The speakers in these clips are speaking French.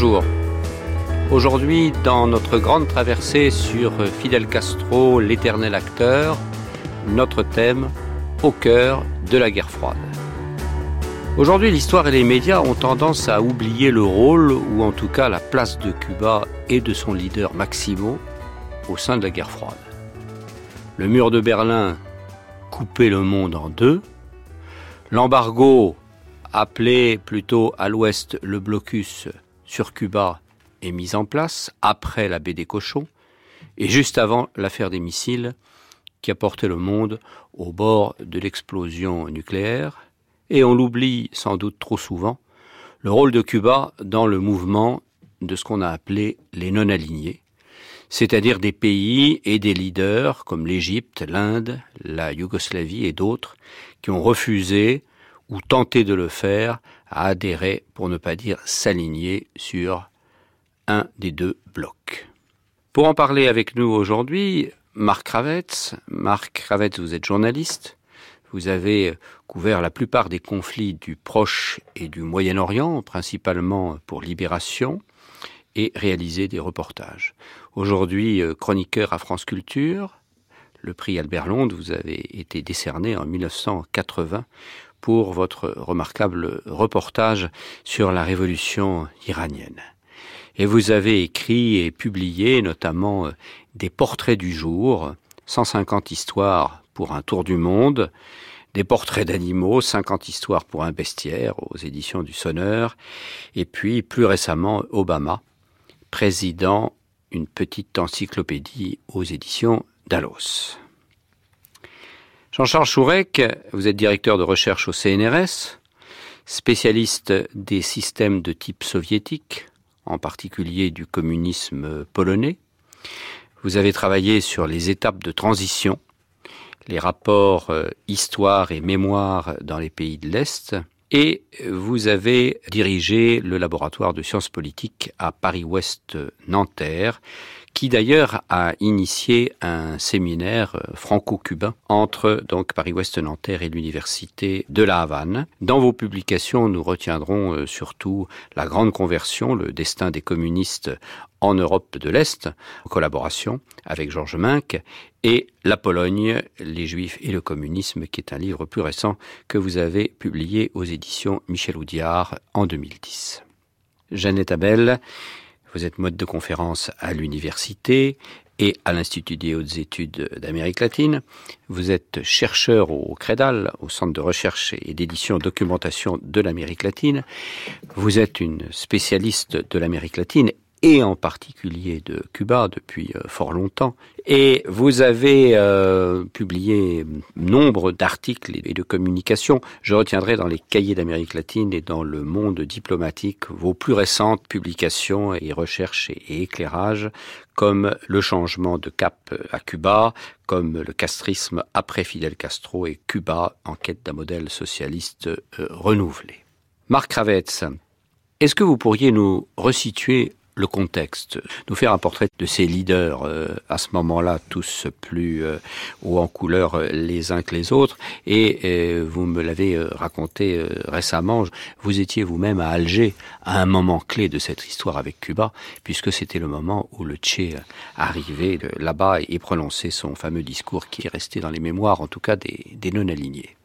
Bonjour. Aujourd'hui, dans notre grande traversée sur Fidel Castro, l'éternel acteur, notre thème au cœur de la guerre froide. Aujourd'hui, l'histoire et les médias ont tendance à oublier le rôle, ou en tout cas la place de Cuba et de son leader Maximo au sein de la guerre froide. Le mur de Berlin coupait le monde en deux, l'embargo appelé plutôt à l'ouest le blocus sur Cuba est mis en place après la baie des cochons et juste avant l'affaire des missiles qui a porté le monde au bord de l'explosion nucléaire. Et on l'oublie sans doute trop souvent, le rôle de Cuba dans le mouvement de ce qu'on a appelé les non-alignés, c'est-à-dire des pays et des leaders comme l'Égypte, l'Inde, la Yougoslavie et d'autres qui ont refusé ou tenté de le faire à adhérer, pour ne pas dire s'aligner sur un des deux blocs. Pour en parler avec nous aujourd'hui, Marc Kravetz. Marc Kravetz, vous êtes journaliste. Vous avez couvert la plupart des conflits du Proche et du Moyen-Orient, principalement pour Libération, et réalisé des reportages. Aujourd'hui, chroniqueur à France Culture, le prix Albert Londres, vous avez été décerné en 1980 pour votre remarquable reportage sur la révolution iranienne. Et vous avez écrit et publié notamment euh, des portraits du jour, 150 histoires pour un tour du monde, des portraits d'animaux, 50 histoires pour un bestiaire aux éditions du Sonneur, et puis plus récemment Obama, président une petite encyclopédie aux éditions Dallos. Jean-Charles Chourec, vous êtes directeur de recherche au CNRS, spécialiste des systèmes de type soviétique, en particulier du communisme polonais. Vous avez travaillé sur les étapes de transition, les rapports euh, histoire et mémoire dans les pays de l'Est, et vous avez dirigé le laboratoire de sciences politiques à Paris-Ouest Nanterre, qui d'ailleurs a initié un séminaire euh, franco-cubain entre donc Paris-Ouest Nanterre et l'université de La Havane. Dans vos publications, nous retiendrons euh, surtout la grande conversion, le destin des communistes en Europe de l'Est, en collaboration avec Georges Minck, et La Pologne, les Juifs et le communisme, qui est un livre plus récent que vous avez publié aux éditions Michel Oudiard en 2010. Jeannette Abel, vous êtes mode de conférence à l'université et à l'Institut des hautes études d'Amérique latine. Vous êtes chercheur au CREDAL, au Centre de recherche et d'édition documentation de l'Amérique latine. Vous êtes une spécialiste de l'Amérique latine et en particulier de Cuba depuis euh, fort longtemps. Et vous avez euh, publié nombre d'articles et de communications. Je retiendrai dans les cahiers d'Amérique latine et dans le monde diplomatique vos plus récentes publications et recherches et, éclairages, comme le changement de cap à Cuba, comme le castrisme après Fidel Castro et Cuba en quête d'un modèle socialiste euh, renouvelé. Marc Ravetz, est-ce que vous pourriez nous resituer le contexte, nous faire un portrait de ces leaders euh, à ce moment-là, tous plus euh, haut en couleur euh, les uns que les autres. Et euh, vous me l'avez raconté récemment, vous étiez vous-même à Alger à un moment clé de cette histoire avec Cuba, puisque c'était le moment où le Tché arrivait là-bas et prononçait son fameux discours qui est resté dans les mémoires, en tout cas des, des non-alignés.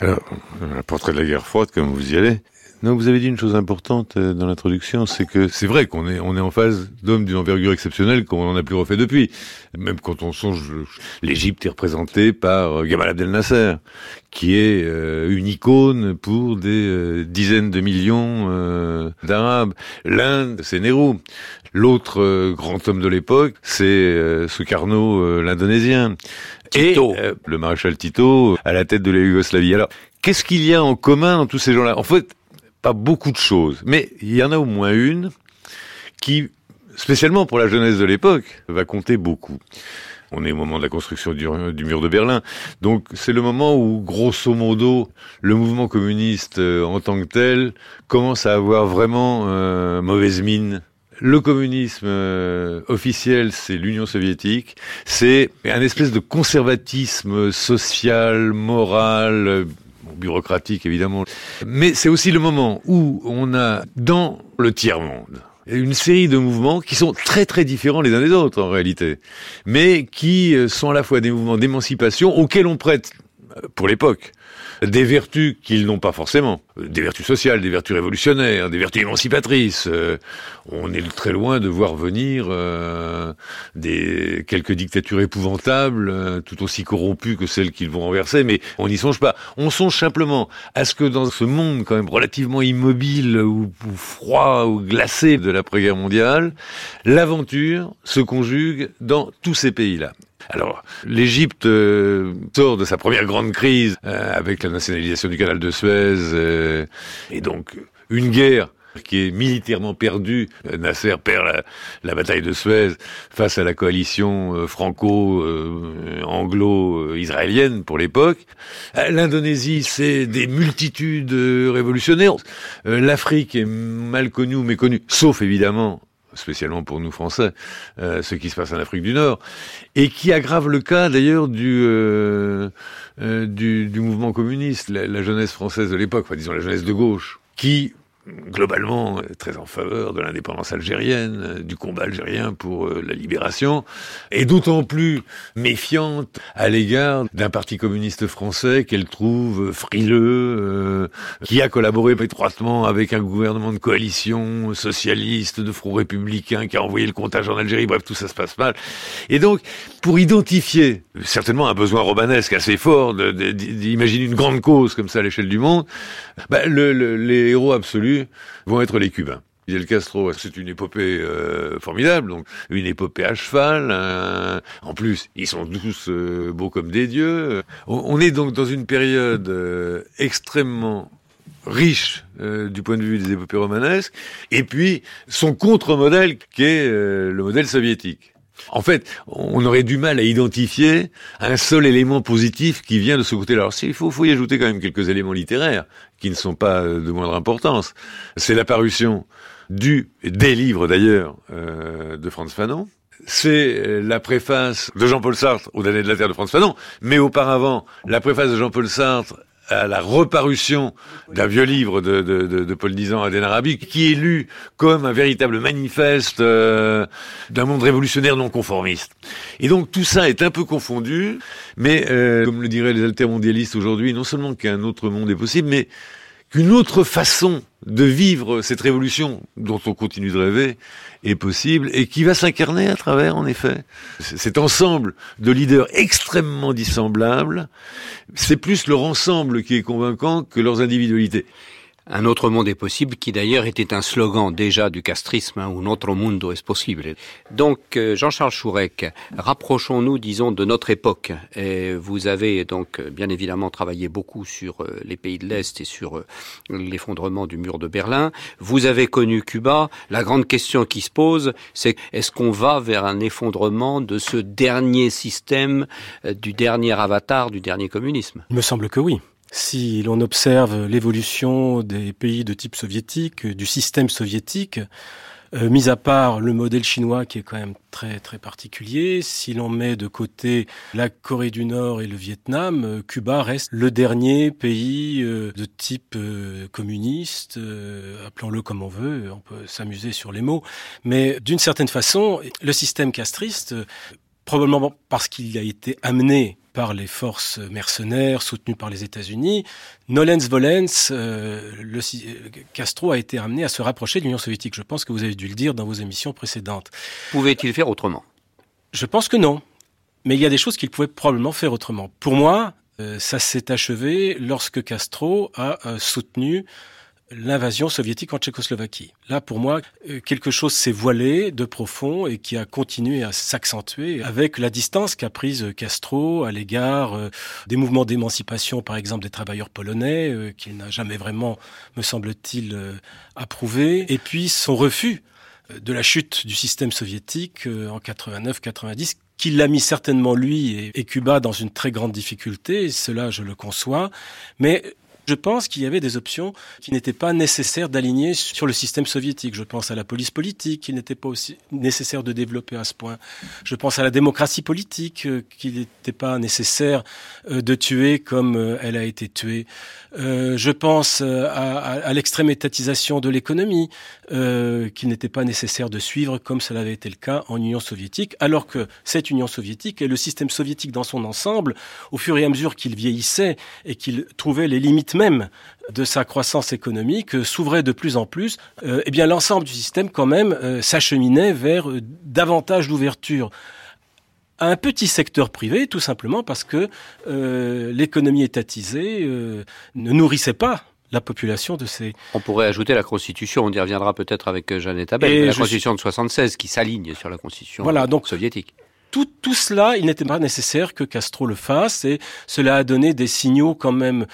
Alors, un portrait de la guerre froide, comme vous y allez, non, vous avez dit une chose importante euh, dans l'introduction, c'est que c'est vrai qu'on est on est en phase d'hommes d'une envergure exceptionnelle qu'on n'en a plus refait depuis. Même quand on songe, l'Égypte est représentée par euh, Gamal Abdel Nasser, qui est euh, une icône pour des dizaines de millions d'Arabes. L'Inde, c'est Nehru. L'autre grand homme de l'époque, c'est Sukarno, l'Indonésien. Et le maréchal Tito à la tête de la Yougoslavie. Alors, qu'est-ce qu'il y a en commun dans tous ces gens-là? En fait, pas beaucoup de choses, mais il y en a au moins une qui, spécialement pour la jeunesse de l'époque, va compter beaucoup. On est au moment de la construction du, mur de Berlin. Donc c'est le moment où, grosso modo, le mouvement communiste euh, en tant que tel commence à avoir vraiment euh, mauvaise mine. Le communisme euh, officiel, c'est l'Union soviétique. C'est un espèce de conservatisme social, moral, bureaucratique évidemment. Mais c'est aussi le moment où on a dans le tiers-monde, une série de mouvements qui sont très très différents les uns des autres en réalité, mais qui euh, sont à la fois des mouvements d'émancipation auxquels on prête, euh, pour l'époque, des vertus qu'ils n'ont pas forcément, des vertus sociales, des vertus révolutionnaires, des vertus émancipatrices. Euh, on est très loin de voir venir euh, des quelques dictatures épouvantables, euh, tout aussi corrompues que celles qu'ils vont renverser, mais on n'y songe pas. On songe simplement à ce que dans ce monde quand même relativement immobile ou, ou froid ou glacé de l'après-guerre mondiale, l'aventure se conjugue dans tous ces pays-là. Alors, l'Égypte euh, sort de sa première grande crise euh, avec la nationalisation du canal de Suez euh, et donc une guerre qui est militairement perdue. Nasser perd la, bataille de Suez face à la coalition franco-anglo-israélienne pour l'époque. L'Indonésie, c'est des multitudes révolutionnaires. L'Afrique est mal connue ou méconnue, sauf évidemment spécialement pour nous Français, euh, ce qui se passe en Afrique du Nord, et qui aggrave le cas d'ailleurs du, euh, euh, du, du mouvement communiste, la, la jeunesse française de l'époque, enfin disons la jeunesse de gauche, qui globalement très en faveur de l'indépendance algérienne, du combat algérien pour euh, la libération, et d'autant plus méfiante à l'égard d'un parti communiste français qu'elle trouve frileux, euh, qui a collaboré étroitement avec un gouvernement de coalition socialiste, de front républicain, qui a envoyé le contingent en Algérie, bref, tout ça se passe mal. Et donc, pour identifier certainement un besoin romanesque assez fort d'imaginer une grande cause comme ça à l'échelle du monde, bah, le, le, les héros absolus vont être les Cubains. Fidel Castro, c'est une épopée euh, formidable, donc une épopée à cheval. en plus, ils sont tous euh, beaux comme des dieux. On, est donc dans une période euh, extrêmement riche du point de vue des épopées romanesques, et puis son contre-modèle qui est le modèle soviétique. En fait, on aurait du mal à identifier un seul élément positif qui vient de ce côté-là. Alors, il faut y ajouter quand même quelques éléments littéraires qui ne sont pas de moindre importance. C'est l'apparition du, des livres d'ailleurs, euh, de Franz Fanon. C'est la préface de Jean-Paul Sartre aux damnés de la Terre de Franz Fanon, mais auparavant, la préface de Jean-Paul Sartre à la reparution d'un vieux livre de, de, de, de Paul Dizan Aden Arabi, qui est lu comme un véritable manifeste euh, d'un monde révolutionnaire non conformiste. Et donc tout ça est un peu confondu, mais euh, comme le diraient les altermondialistes aujourd'hui, non seulement qu'un autre monde est possible, mais qu'une autre façon de vivre cette révolution dont on continue de rêver est possible et qui va s'incarner à travers, en effet, cet ensemble de leaders extrêmement dissemblables. C'est plus leur ensemble qui est convaincant que leurs individualités. Un autre monde est possible, qui d'ailleurs était un slogan déjà du castrisme, hein, un autre mundo est possible. Donc, euh, Jean-Charles Chourec, rapprochons-nous, disons, de notre époque. Et vous avez donc bien évidemment travaillé beaucoup sur euh, les pays de l'Est et sur euh, l'effondrement du mur de Berlin. Vous avez connu Cuba. La grande question qui se pose, c'est est-ce qu'on va vers un effondrement de ce dernier système, du dernier avatar, du dernier communisme? Il me semble que oui. Si l'on observe l'évolution des pays de type soviétique, du système soviétique, euh, mis à part le modèle chinois qui est quand même très très particulier, si l'on met de côté la Corée du Nord et le Vietnam, euh, Cuba reste le dernier pays euh, de type euh, communiste, appelons-le comme on veut, on peut s'amuser sur les mots, mais d'une certaine façon, le système castriste, probablement parce qu'il a été amené par les forces mercenaires soutenues par les États-Unis, Nolens Volens, euh, le, Castro a été amené à se rapprocher de l'Union soviétique. Je pense que vous avez dû le dire dans vos émissions précédentes. Pouvait-il faire autrement? Je pense que non. Mais il y a des choses qu'il pouvait probablement faire autrement. Pour moi, euh, ça s'est achevé lorsque Castro a euh, soutenu l'invasion soviétique en Tchécoslovaquie. Là, pour moi, euh, quelque chose s'est voilé de profond et qui a continué à s'accentuer avec la distance qu'a prise Castro à l'égard euh, des mouvements d'émancipation, par exemple des travailleurs polonais, euh, qu'il n'a jamais vraiment, me semble-t-il, approuvé, et puis son refus de la chute du système soviétique en 89-90 qui l'a mis certainement lui et, Cuba dans une très grande difficulté, cela je le conçois, mais Je pense qu'il y avait des options qui n'étaient pas nécessaires d'aligner sur le système soviétique. Je pense à la police politique, qu'il n'était pas aussi nécessaire de développer à ce point. Je pense à la démocratie politique, euh, qu'il n'était pas nécessaire euh, de tuer comme euh, elle a été tuée. je pense à, à l'extrême étatisation de l'économie, qu'il n'était pas nécessaire de suivre comme cela avait été le cas en Union soviétique, alors que cette Union soviétique et le système soviétique dans son ensemble, au fur et à mesure qu'il vieillissait et qu'il trouvait les limites même de sa croissance économique euh, s'ouvrait de plus en plus, euh, eh bien l'ensemble du système quand même euh, s'acheminait vers davantage d'ouverture à un petit secteur privé, tout simplement parce que l'économie étatisée ne nourrissait pas la population de ces... On pourrait ajouter la Constitution, on y reviendra peut-être avec Jeannette Abel, la Constitution de 76 qui s'aligne sur la Constitution voilà, donc, soviétique. Tout, tout, cela, il n'était pas nécessaire que Castro le fasse et cela a donné des signaux quand même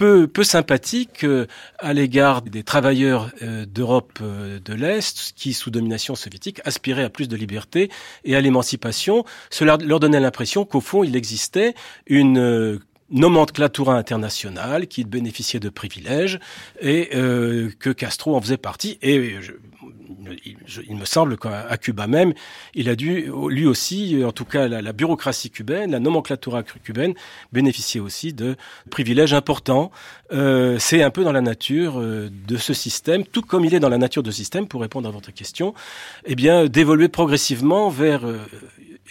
peu, peu sympathique euh, à l'égard des travailleurs euh, d'Europe euh, de l'Est qui, sous domination soviétique, aspiraient à plus de liberté et à l'émancipation. Cela leur donnait l'impression qu'au fond, il existait une nomenclatura internationale qui bénéficiait de privilèges et que Castro en faisait partie. Il, me semble qu'à Cuba même, il a dû, lui aussi, en tout cas la, bureaucratie cubaine, la nomenclature cubaine, bénéficier aussi de privilèges importants. Euh, c'est un peu dans la nature euh, de ce système, tout comme il est dans la nature de ce système, pour répondre à votre question, eh bien, d'évoluer progressivement vers euh,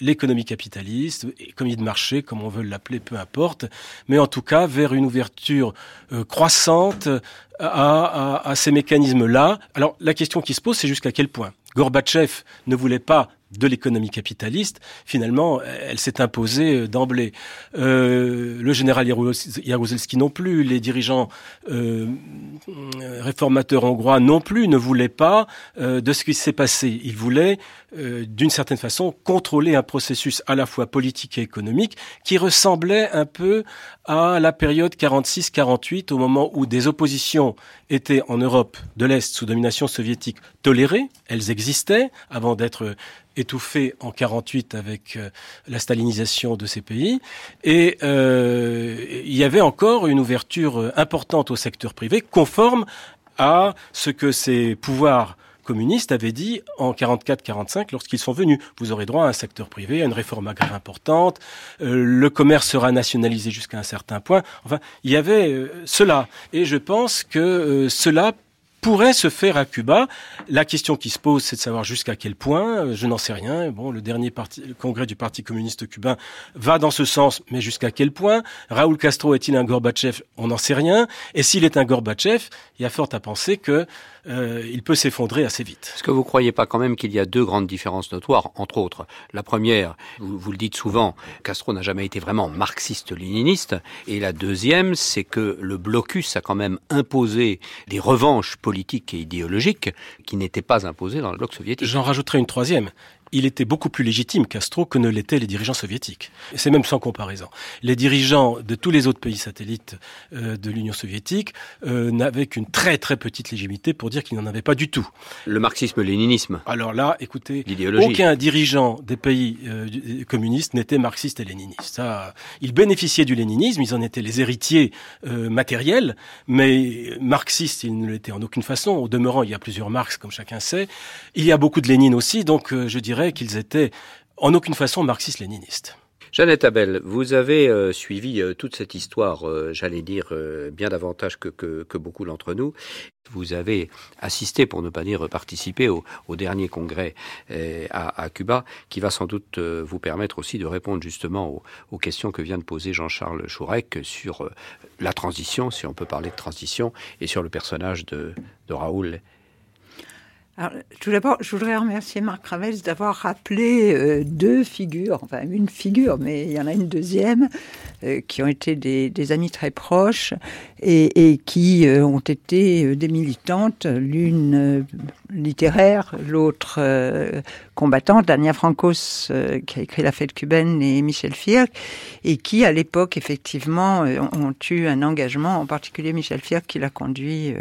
l'économie capitaliste, économie de marché, comme on veut l'appeler, peu importe, mais en tout cas vers une ouverture euh, croissante à, à, à ces mécanismes-là. Alors la question qui se pose, c'est jusqu'à quel point? Gorbatchev ne voulait pas de l'économie capitaliste, finalement, elle s'est imposée euh, d'emblée. Euh, le général Jaruzelski non plus, les dirigeants euh, réformateurs hongrois non plus ne voulaient pas de ce qui s'est passé. Ils voulaient, d'une certaine façon, contrôler un processus à la fois politique et économique qui ressemblait un peu à la période 46-48, au moment où des oppositions étaient en Europe de l'Est sous domination soviétique tolérées, elles existaient avant d'être étouffé en 48 avec euh, la stalinisation de ces pays. Et euh, il y avait encore une ouverture euh, importante au secteur privé, conforme à ce que ces pouvoirs communistes avaient dit en 44-45 lorsqu'ils sont venus. Vous aurez droit à un secteur privé, à une réforme agraire importante, le commerce sera nationalisé jusqu'à un certain point. Enfin, il y avait cela. Et je pense que cela pourrait se faire à Cuba. La question qui se pose, c'est de savoir jusqu'à quel point. Euh, je n'en sais rien. Bon, le dernier parti, congrès du Parti communiste cubain va dans ce sens, mais jusqu'à quel point? Raoul Castro est-il un Gorbatchev? On n'en sait rien. Et s'il est un Gorbatchev, il y a fort à penser que euh, il peut s'effondrer assez vite. Est-ce que vous ne croyez pas quand même qu'il y a deux grandes différences notoires, entre autres? La première, vous, vous le dites souvent, Castro n'a jamais été vraiment marxiste-léniniste. Et la deuxième, c'est que le blocus a quand même imposé des revanches politiques et idéologiques qui n'étaient pas imposées dans le bloc soviétique. J'en rajouterai une troisième il était beaucoup plus légitime, Castro, que ne l'étaient les dirigeants soviétiques. C'est même sans comparaison. Les dirigeants de tous les autres pays satellites euh, de l'Union soviétique euh, n'avaient qu'une très très petite légitimité pour dire qu'ils n'en avaient pas du tout. Le marxisme-léninisme. Alors là, écoutez, aucun dirigeant des pays euh, communistes n'était marxiste et léniniste. Ça, ils bénéficiaient du léninisme, ils en étaient les héritiers matériels, mais marxistes, ils ne l'étaient en aucune façon. Au demeurant, il y a plusieurs Marx, comme chacun sait. Il y a beaucoup de Lénine aussi, donc je dirais qu'ils étaient en aucune façon marxistes-léninistes. Jeannette Abel, vous avez euh, suivi euh, toute cette histoire, euh, j'allais dire, bien davantage que, que, beaucoup d'entre nous. Vous avez assisté, pour ne pas dire participé, au, dernier congrès à, Cuba, qui va sans doute vous permettre aussi de répondre justement aux, questions que vient de poser Jean-Charles Chourec sur la transition, si on peut parler de transition, et sur le personnage de Raoul tout d'abord, je voudrais remercier Marc Ravels d'avoir rappelé euh, deux figures, enfin une figure, mais il y en a une deuxième, euh, qui ont été des, des, amis très proches et, qui euh, ont été des militantes, l'une littéraire, l'autre combattante, Ania Francos, qui a écrit La fête cubaine, et Michel Firk, et qui, à l'époque, effectivement, ont eu un engagement, en particulier Michel Firk, qui l'a conduit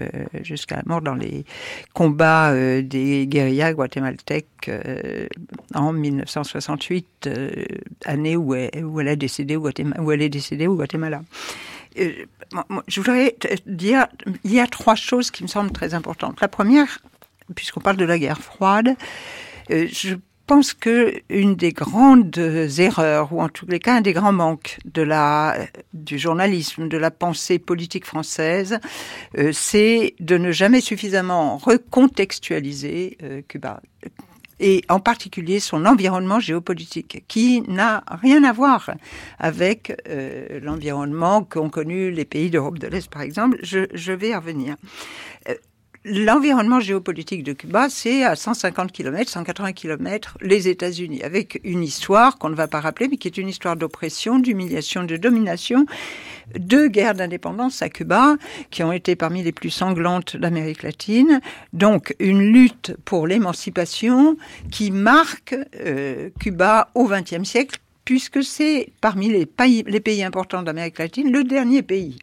jusqu'à la mort dans les combats des guérillas guatémaltèques euh, en 1968, euh, année où elle, a décédé où elle est décédée au Guatemala. Je voudrais dire, il y a trois choses qui me semblent très importantes. La première, puisqu'on parle de la guerre froide, je pense que une des grandes erreurs, ou en tous les cas un des grands manques de la, du journalisme, de la pensée politique française, euh, c'est de ne jamais suffisamment recontextualiser euh, Cuba et en particulier son environnement géopolitique, qui n'a rien à voir avec euh, l'environnement qu'ont connu les pays d'Europe de l'Est, par exemple. Je, je vais y revenir. L'environnement géopolitique de Cuba, c'est à 150 km, 180 km les États-Unis, avec une histoire qu'on ne va pas rappeler, mais qui est une histoire d'oppression, d'humiliation, de domination, deux guerres d'indépendance à Cuba, qui ont été parmi les plus sanglantes d'Amérique latine. Donc une lutte pour l'émancipation qui marque euh, Cuba au XXe siècle, puisque c'est parmi les pays, les pays importants d'Amérique latine le dernier pays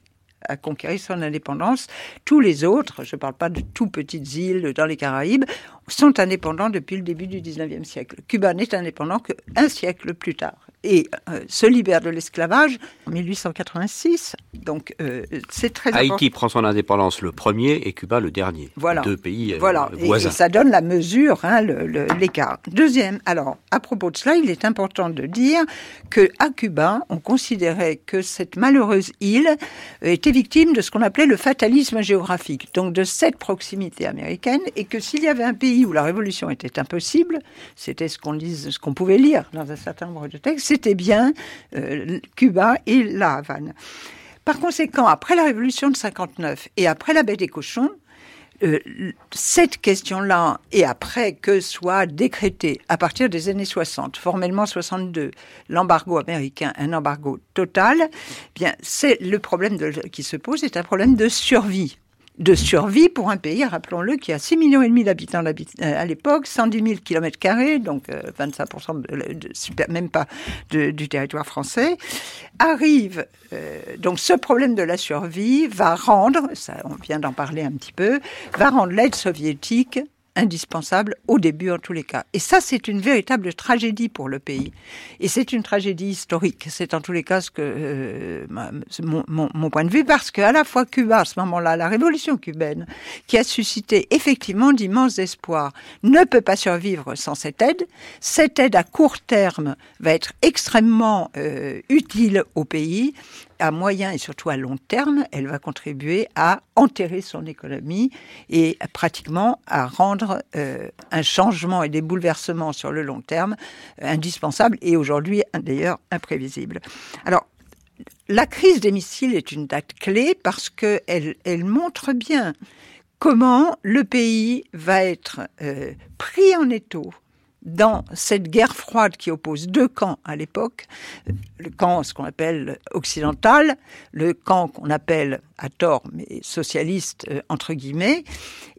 à conquérir son indépendance. Tous les autres, je ne parle pas de tout petites îles dans les Caraïbes, sont indépendants depuis le début du 19e siècle. Cuba n'est indépendant qu'un siècle plus tard et euh, se libère de l'esclavage en 1886. Donc euh, c'est très Haïti prend son indépendance le premier et Cuba le dernier. Voilà. Deux pays euh, voilà. voisins. Et, ça donne la mesure, hein, l'écart. Deuxième, alors à propos de cela, il est important de dire que à Cuba, on considérait que cette malheureuse île était victime de ce qu'on appelait le fatalisme géographique, donc de cette proximité américaine, et que s'il y avait un pays où la révolution était impossible, c'était ce qu'on pouvait lire dans un certain nombre de textes, c'était bien euh, Cuba et la Havane. Par conséquent, après la révolution de 59 et après la baie des cochons, euh, cette question-là, et après que soit décrété à partir des années 60, formellement 62, l'embargo américain, un embargo total, eh bien c'est le problème qui se pose, c'est un problème de survie de survie pour un pays, rappelons-le, qui a 6 millions et demi d'habitants euh, à l'époque, 110 000 kilomètres carrés, donc 25% euh, de, même pas du territoire français, arrive. Euh, donc ce problème de la survie va rendre, ça, on vient d'en parler un petit peu, va rendre l'aide soviétique indispensable au début en tous les cas. Et ça, c'est une véritable tragédie pour le pays. Et c'est une tragédie historique. C'est en tous les cas ce que euh, mon, point de vue, parce qu'à la fois Cuba, à ce moment-là, la révolution cubaine, qui a suscité effectivement d'immenses espoirs, ne peut pas survivre sans cette aide. Cette aide à court terme va être extrêmement euh, utile au pays à moyen et surtout à long terme, elle va contribuer à enterrer son économie et pratiquement à rendre euh, un changement et des bouleversements sur le long terme euh, indispensables et aujourd'hui d'ailleurs imprévisibles. Alors, la crise des missiles est une date clé parce qu'elle elle montre bien comment le pays va être euh, pris en étau dans cette guerre froide qui oppose deux camps à l'époque, le camp ce qu'on appelle occidental, le camp qu'on appelle à tort mais socialiste euh, entre guillemets,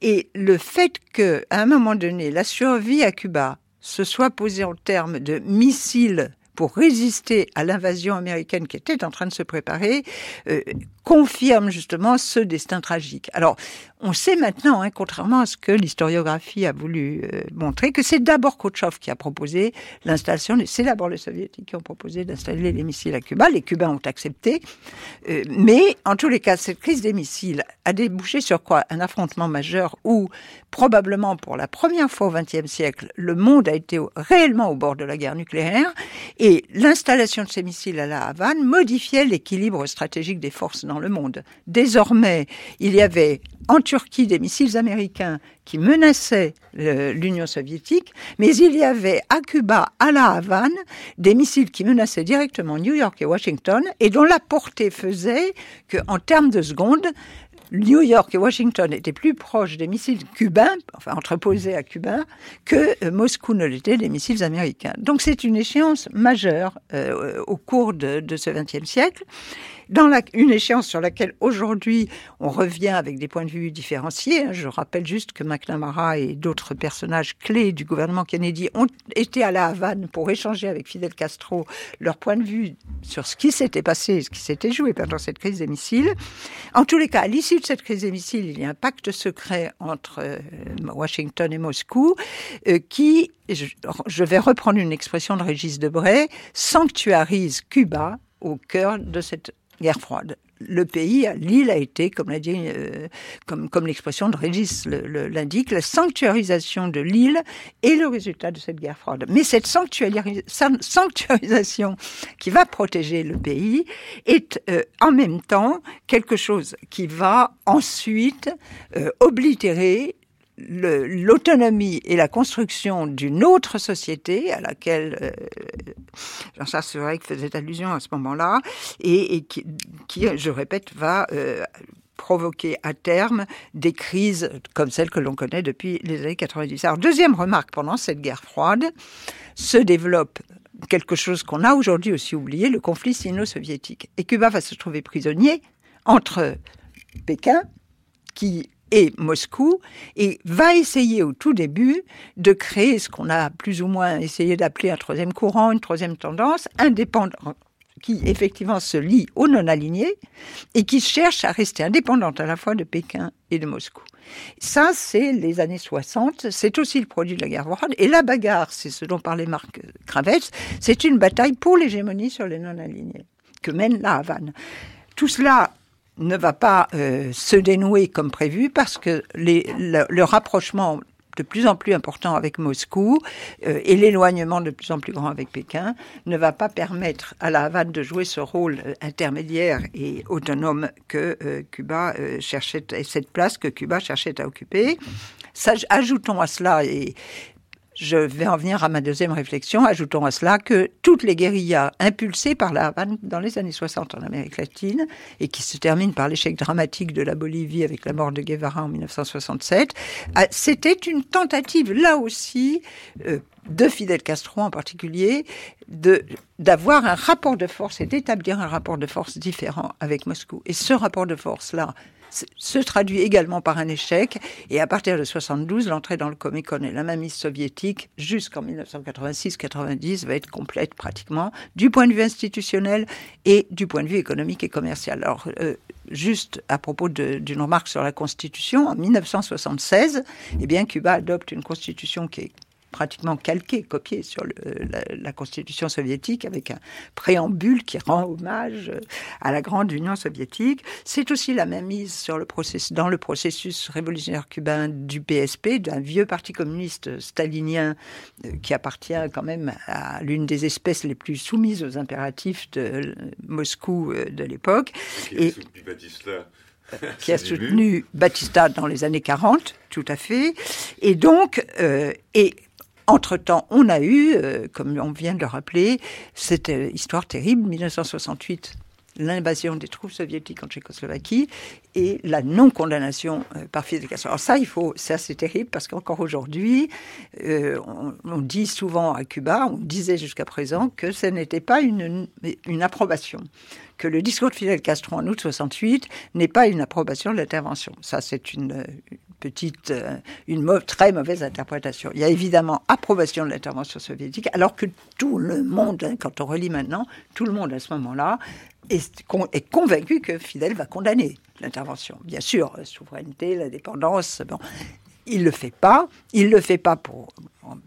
et le fait que à un moment donné la survie à Cuba se soit posée en termes de missiles pour résister à l'invasion américaine qui était en train de se préparer, euh, confirme justement ce destin tragique. Alors, on sait maintenant, hein, contrairement à ce que l'historiographie a voulu euh, montrer, que c'est d'abord Khrouchtchev qui a proposé l'installation, c'est d'abord les soviétiques qui ont proposé d'installer les missiles à Cuba, les Cubains ont accepté, euh, mais en tous les cas, cette crise des missiles a débouché sur quoi? Un affrontement majeur où, probablement pour la première fois au XXe siècle, le monde a été réellement au bord de la guerre nucléaire, et l'installation de ces missiles à la Havane modifiait l'équilibre stratégique des forces dans le monde. Désormais, il y avait en Turquie des missiles américains qui menaçaient l'Union soviétique, mais il y avait à Cuba, à la Havane, des missiles qui menaçaient directement New York et Washington et dont la portée faisait que, en termes de secondes, New York et Washington étaient plus proches des missiles cubains, enfin entreposés à Cuba, que euh, Moscou ne l'était des missiles américains. Donc c'est une échéance majeure euh, au cours de, de ce XXe siècle dans une échéance sur laquelle aujourd'hui on revient avec des points de vue différenciés. Hein. Je rappelle juste que McNamara et d'autres personnages clés du gouvernement Kennedy ont été à la Havane pour échanger avec Fidel Castro leur point de vue sur ce qui s'était passé, ce qui s'était joué pendant cette crise des missiles. En tous les cas, à l'issue de cette crise des missiles, il y a un pacte secret entre euh, Washington et Moscou euh, qui, je vais reprendre une expression de Régis Debray, sanctuarise Cuba au cœur de cette guerre froide le pays, l'île a été, euh, comme l'expression de Régis l'indique, la sanctuarisation de l'île est le résultat de cette guerre froide. Mais cette sanctuarisation qui va protéger le pays est euh, en même temps quelque chose qui va ensuite euh, oblitérer l'autonomie et la construction d'une autre société à laquelle euh, Jean-Charles Surek faisait allusion à ce moment-là et, qui, je répète, va euh, provoquer à terme des crises comme celles que l'on connaît depuis les années 90. Alors, deuxième remarque, pendant cette guerre froide, se développe quelque chose qu'on a aujourd'hui aussi oublié, le conflit sino-soviétique. Et Cuba va se trouver prisonnier entre Pékin, qui et Moscou et va essayer au tout début de créer ce qu'on a plus ou moins essayé d'appeler un troisième courant, une troisième tendance, indépendant, qui effectivement se lie aux non-alignés et qui cherche à rester indépendante à la fois de Pékin et de Moscou. Ça, c'est les années 60, c'est aussi le produit de la guerre froide. Et la bagarre, c'est ce dont parlait Marc Kravets, c'est une bataille pour l'hégémonie sur les non-alignés que mène la Havane. Tout cela ne va pas euh, se dénouer comme prévu parce que le, rapprochement de plus en plus important avec Moscou euh, et l'éloignement de plus en plus grand avec Pékin ne va pas permettre à la Havane de jouer ce rôle euh, intermédiaire et autonome que Cuba cherchait, et cette place que Cuba cherchait à occuper. Ajoutons à cela, je vais en venir à ma deuxième réflexion. Ajoutons à cela que toutes les guérillas impulsées par la Havane dans les années 60 en Amérique latine et qui se terminent par l'échec dramatique de la Bolivie avec la mort de Guevara en 1967, ah, c'était une tentative là aussi euh, de Fidel Castro en particulier, de d'avoir un rapport de force et d'établir un rapport de force différent avec Moscou. Et ce rapport de force-là, se traduit également par un échec. Et à partir de 72, l'entrée dans le Comecon et la mainmise soviétique jusqu'en 1986-90 va être complète pratiquement du point de vue institutionnel et du point de vue économique et commercial. Alors, euh, juste à propos d'une remarque sur la Constitution, en 1976, eh bien, Cuba adopte une constitution qui est pratiquement calqué, copié sur la, Constitution soviétique avec un préambule qui rend hommage à la grande Union soviétique. C'est aussi la même mise sur le processus, dans le processus révolutionnaire cubain du PSP, d'un vieux parti communiste stalinien euh, qui appartient quand même à l'une des espèces les plus soumises aux impératifs de Moscou euh, de l'époque. Et qui a soutenu Batista dans les années 40, tout à fait. Et donc, euh, et entre-temps, on a eu, euh, comme on vient de le rappeler, cette euh, histoire terrible, 1968, l'invasion des troupes soviétiques en Tchécoslovaquie et la non-condamnation euh, par Fidel Castro. Alors ça, il faut, c'est assez terrible parce qu'encore aujourd'hui, on, dit souvent à Cuba, on disait jusqu'à présent que ce n'était pas une approbation que le discours de Fidel Castro en août 68 n'est pas une approbation de l'intervention. Ça, c'est une, petite, euh, une très mauvaise interprétation. Il y a évidemment approbation de l'intervention soviétique, alors que tout le monde, hein, quand on relit maintenant, tout le monde à ce moment-là est, est convaincu que Fidel va condamner l'intervention. Bien sûr, souveraineté, la dépendance, bon, il le fait pas. Il le fait pas pour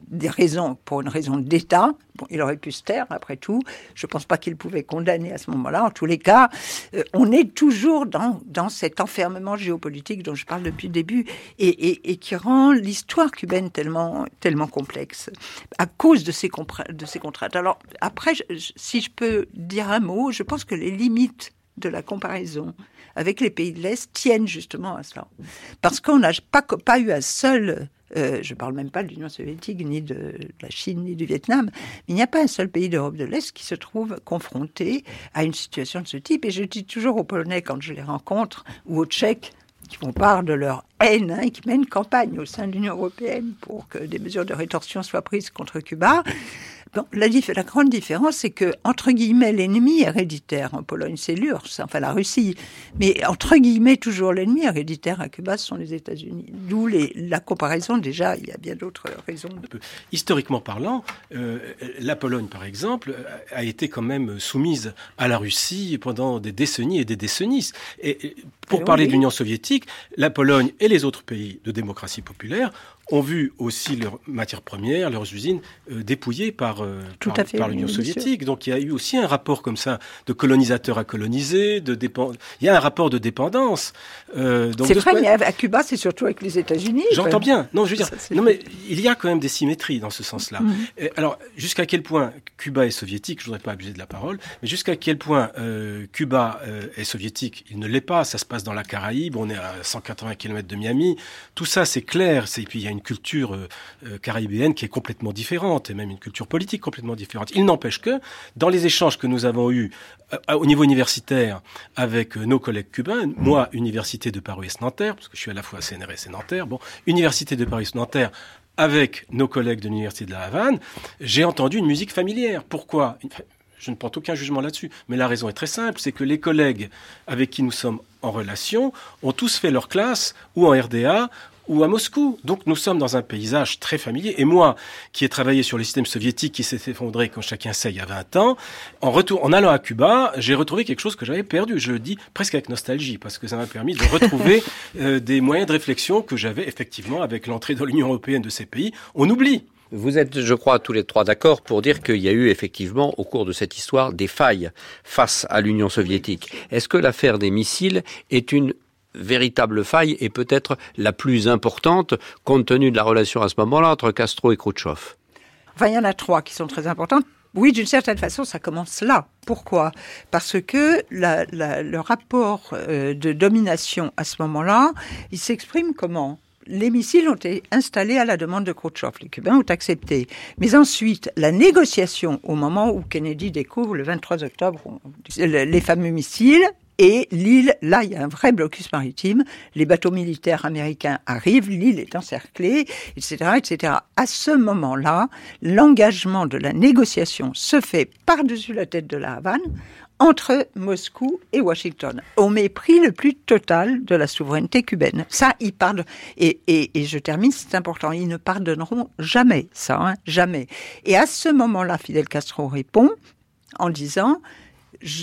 des raisons, pour une raison d'État. Il aurait pu se taire, après tout. Je ne pense pas qu'il pouvait condamner à ce moment-là. En tous les cas, euh, on est toujours dans, dans cet enfermement géopolitique dont je parle depuis le début et, qui rend l'histoire cubaine tellement, tellement complexe à cause de ces, de ces contraintes. Alors, après, si je peux dire un mot, je pense que les limites de la comparaison avec les pays de l'Est tiennent justement à cela. Parce qu'on n'a pas, eu un seul euh, je ne parle même pas de l'Union soviétique, ni de la Chine, ni du Vietnam, mais il n'y a pas un seul pays d'Europe de l'Est qui se trouve confronté à une situation de ce type. Et je dis toujours aux Polonais quand je les rencontre, ou aux Tchèques, qui font part de leur haine hein, et qui mènent campagne au sein de l'Union européenne pour que des mesures de rétorsion soient prises contre Cuba. La, grande différence, c'est que, entre guillemets, l'ennemi héréditaire en Pologne, c'est l'URSS, enfin la Russie. Mais, entre guillemets, toujours l'ennemi héréditaire à Cuba, ce sont les États-Unis. D'où la comparaison, déjà, il y a bien d'autres raisons. Historiquement parlant, euh, la Pologne, par exemple, a été quand même soumise à la Russie pendant des décennies et des décennies. Pour parler de l'Union soviétique, la Pologne et les autres pays de démocratie populaire ont vu aussi leurs matières premières, leurs usines euh, dépouillées par par, par, l'Union soviétique. Donc il y a eu aussi un rapport comme ça de colonisateur à colonisé, de dépend... il y a un rapport de dépendance. Euh, c'est vrai, mais à Cuba, c'est surtout avec les États-Unis. J'entends bien. Non, je veux dire, non mais il y a quand même des symétries dans ce sens-là. Mm-hmm. Alors jusqu'à quel point Cuba est soviétique, je voudrais pas abuser de la parole, mais jusqu'à quel point euh, Cuba euh, est soviétique, il ne l'est pas. Ça se passe dans la Caraïbe, on est à 180 km de Miami. Tout ça, c'est clair. Et puis il y a une culture caribéenne qui est complètement différente, et même une culture politique complètement différente. Il n'empêche que dans les échanges que nous avons eus au niveau universitaire avec nos collègues cubains, moi, Université de Paris-Nanterre, parce que je suis à la fois CNRS et Nanterre, bon, Université de Paris-Nanterre, avec nos collègues de l'Université de la Havane, j'ai entendu une musique familière. Pourquoi? Je ne porte aucun jugement là-dessus, mais la raison est très simple, c'est que les collègues avec qui nous sommes en relation ont tous fait leur classe ou en RDA ou à Moscou. Donc nous sommes dans un paysage très familier. Et moi, qui ai travaillé sur le système soviétique qui s'est effondré quand chacun sait il y a 20 ans, en, retour, en allant à Cuba, j'ai retrouvé quelque chose que j'avais perdu. Je le dis presque avec nostalgie, parce que ça m'a permis de retrouver euh, des moyens de réflexion que j'avais effectivement avec l'entrée dans l'Union européenne de ces pays. On oublie. Vous êtes, je crois, tous les trois d'accord pour dire qu'il y a eu effectivement, au cours de cette histoire, des failles face à l'Union soviétique. Est-ce que l'affaire des missiles est une véritable faille et peut-être la plus importante compte tenu de la relation à ce moment-là entre Castro et Khrouchtchev? Enfin, il y en a trois qui sont très importantes. Oui, d'une certaine façon, ça commence là. Pourquoi? Parce que le rapport euh, de domination à ce moment-là, il s'exprime comment? Les missiles ont été installés à la demande de Khrouchtchev. Les Cubains ont accepté. Mais ensuite, la négociation, au moment où Kennedy découvre le 23 octobre les fameux missiles, et l'île, là, il y a un vrai blocus maritime. Les bateaux militaires américains arrivent, l'île est encerclée, etc., etc. À ce moment-là, l'engagement de la négociation se fait par-dessus la tête de la Havane entre Moscou et Washington, au mépris le plus total de la souveraineté cubaine. Ça, ils parlent, et, je termine, c'est important, ils ne pardonneront jamais ça, hein, jamais. Et à ce moment-là, Fidel Castro répond en disant,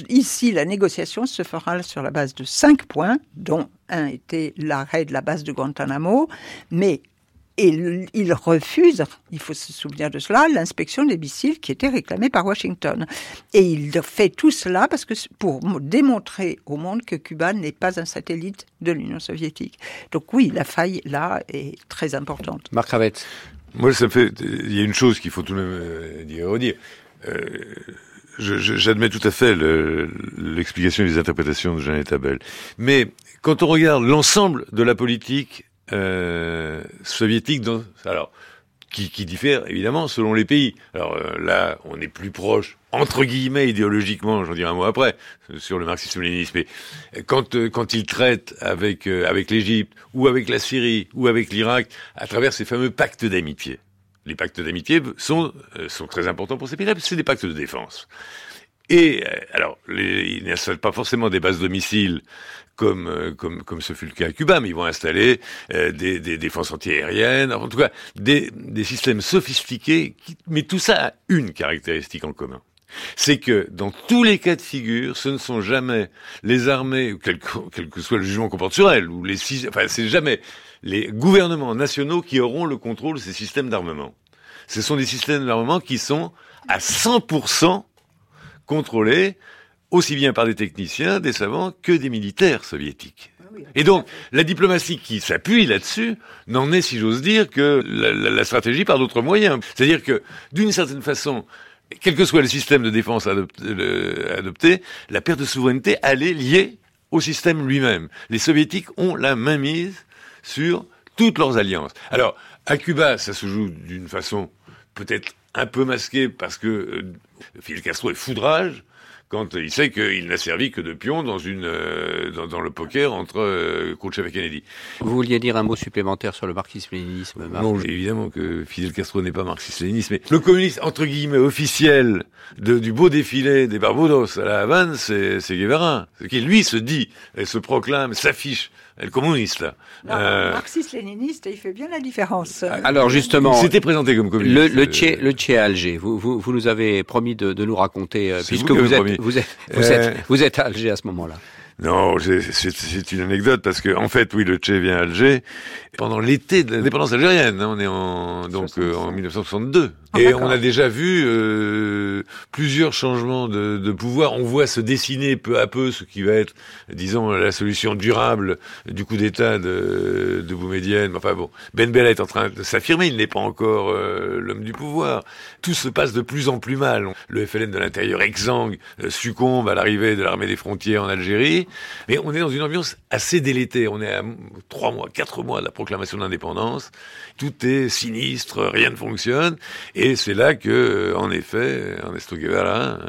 Ici, la négociation se fera sur la base de cinq points, dont un était l'arrêt de la base de Guantanamo, mais il refuse, il faut se souvenir de cela, l'inspection des missiles qui était réclamée par Washington. Et il fait tout cela parce que pour démontrer au monde que Cuba n'est pas un satellite de l'Union soviétique. Donc oui, la faille là est très importante. Marc Ravette. Moi, ça fait. Il y a une chose qu'il faut tout de même euh, dire. redire. Euh, J'admets tout à fait l'explication et les interprétations de Jeannette Abel. Mais quand on regarde l'ensemble de la politique euh, soviétique, dans, alors qui, qui, diffère évidemment selon les pays. Alors euh, là, on est plus proche entre guillemets idéologiquement, j'en dirai un mot après sur le marxisme-léninisme. Mais quand euh, quand il traite avec euh, avec l'Égypte ou avec la Syrie ou avec l'Irak à travers ces fameux pactes d'amitié les pactes d'amitié sont, euh, sont très importants pour ces pays-là, c'est des pactes de défense. Et euh, alors, les, ils n'installent pas forcément des bases de missiles comme, euh, comme, comme ce fut le cas à Cuba, mais ils vont installer des, des, défenses antiaériennes, en tout cas des, des systèmes sophistiqués. Qui, mais tout ça a une caractéristique en commun. C'est que dans tous les cas de figure, ce ne sont jamais les armées, quel que, quel que soit le jugement qu'on porte sur elles, ou les enfin c'est jamais les gouvernements nationaux qui auront le contrôle de ces systèmes d'armement. Ce sont des systèmes d'armement qui sont à 100% contrôlés aussi bien par des techniciens, des savants, que des militaires soviétiques. Et donc, la diplomatie qui s'appuie là-dessus n'en est, si j'ose dire, que la, stratégie par d'autres moyens. C'est-à-dire que, d'une certaine façon, quel que soit le système de défense adopté, la perte de souveraineté, est liée au système lui-même. Les soviétiques ont la main mise sur toutes leurs alliances. Alors, à Cuba, ça se joue d'une façon peut-être un peu masquée parce que euh, Fidel Castro est foudrage quand il sait qu'il n'a servi que de pion dans une euh, dans, le poker entre euh, Khrouchtchev et Kennedy. Vous vouliez dire un mot supplémentaire sur le marxisme-léninisme Non, évidemment que Fidel Castro n'est pas marxiste-léniniste, mais le communiste entre guillemets officiel de, du beau défilé des Barbudos à la Havane, c'est Guevara, qui lui se dit et se proclame, s'affiche le communiste. Là. Euh... Marxiste-léniniste, il fait bien la différence. Alors justement, c'était présenté comme communiste. Le, le Tché, le tché à Alger. Vous, vous, vous, nous avez promis de, de nous raconter, euh, puisque vous, êtes, vous, êtes, vous, êtes, euh, vous êtes à Alger à ce moment-là. Non, c'est une anecdote parce que en fait, oui, le Che vient à Alger pendant l'été de l'indépendance algérienne. Hein, on est en donc euh, en 1962 ah, et on a déjà vu euh, plusieurs changements de, de, pouvoir. On voit se dessiner peu à peu ce qui va être, disons, la solution durable du coup d'État de, de Boumedienne. Enfin bon, Ben Bella est en train de s'affirmer. Il n'est pas encore euh, l'homme du pouvoir. Tout se passe de plus en plus mal. Le FLN de l'intérieur exsangue, succombe à l'arrivée de l'armée des frontières en Algérie. Mais on est dans une ambiance assez délétée. On est à trois mois, quatre mois de la proclamation d'indépendance. Tout est sinistre, rien ne fonctionne. Et c'est là que, euh, en effet, Ernesto Guevara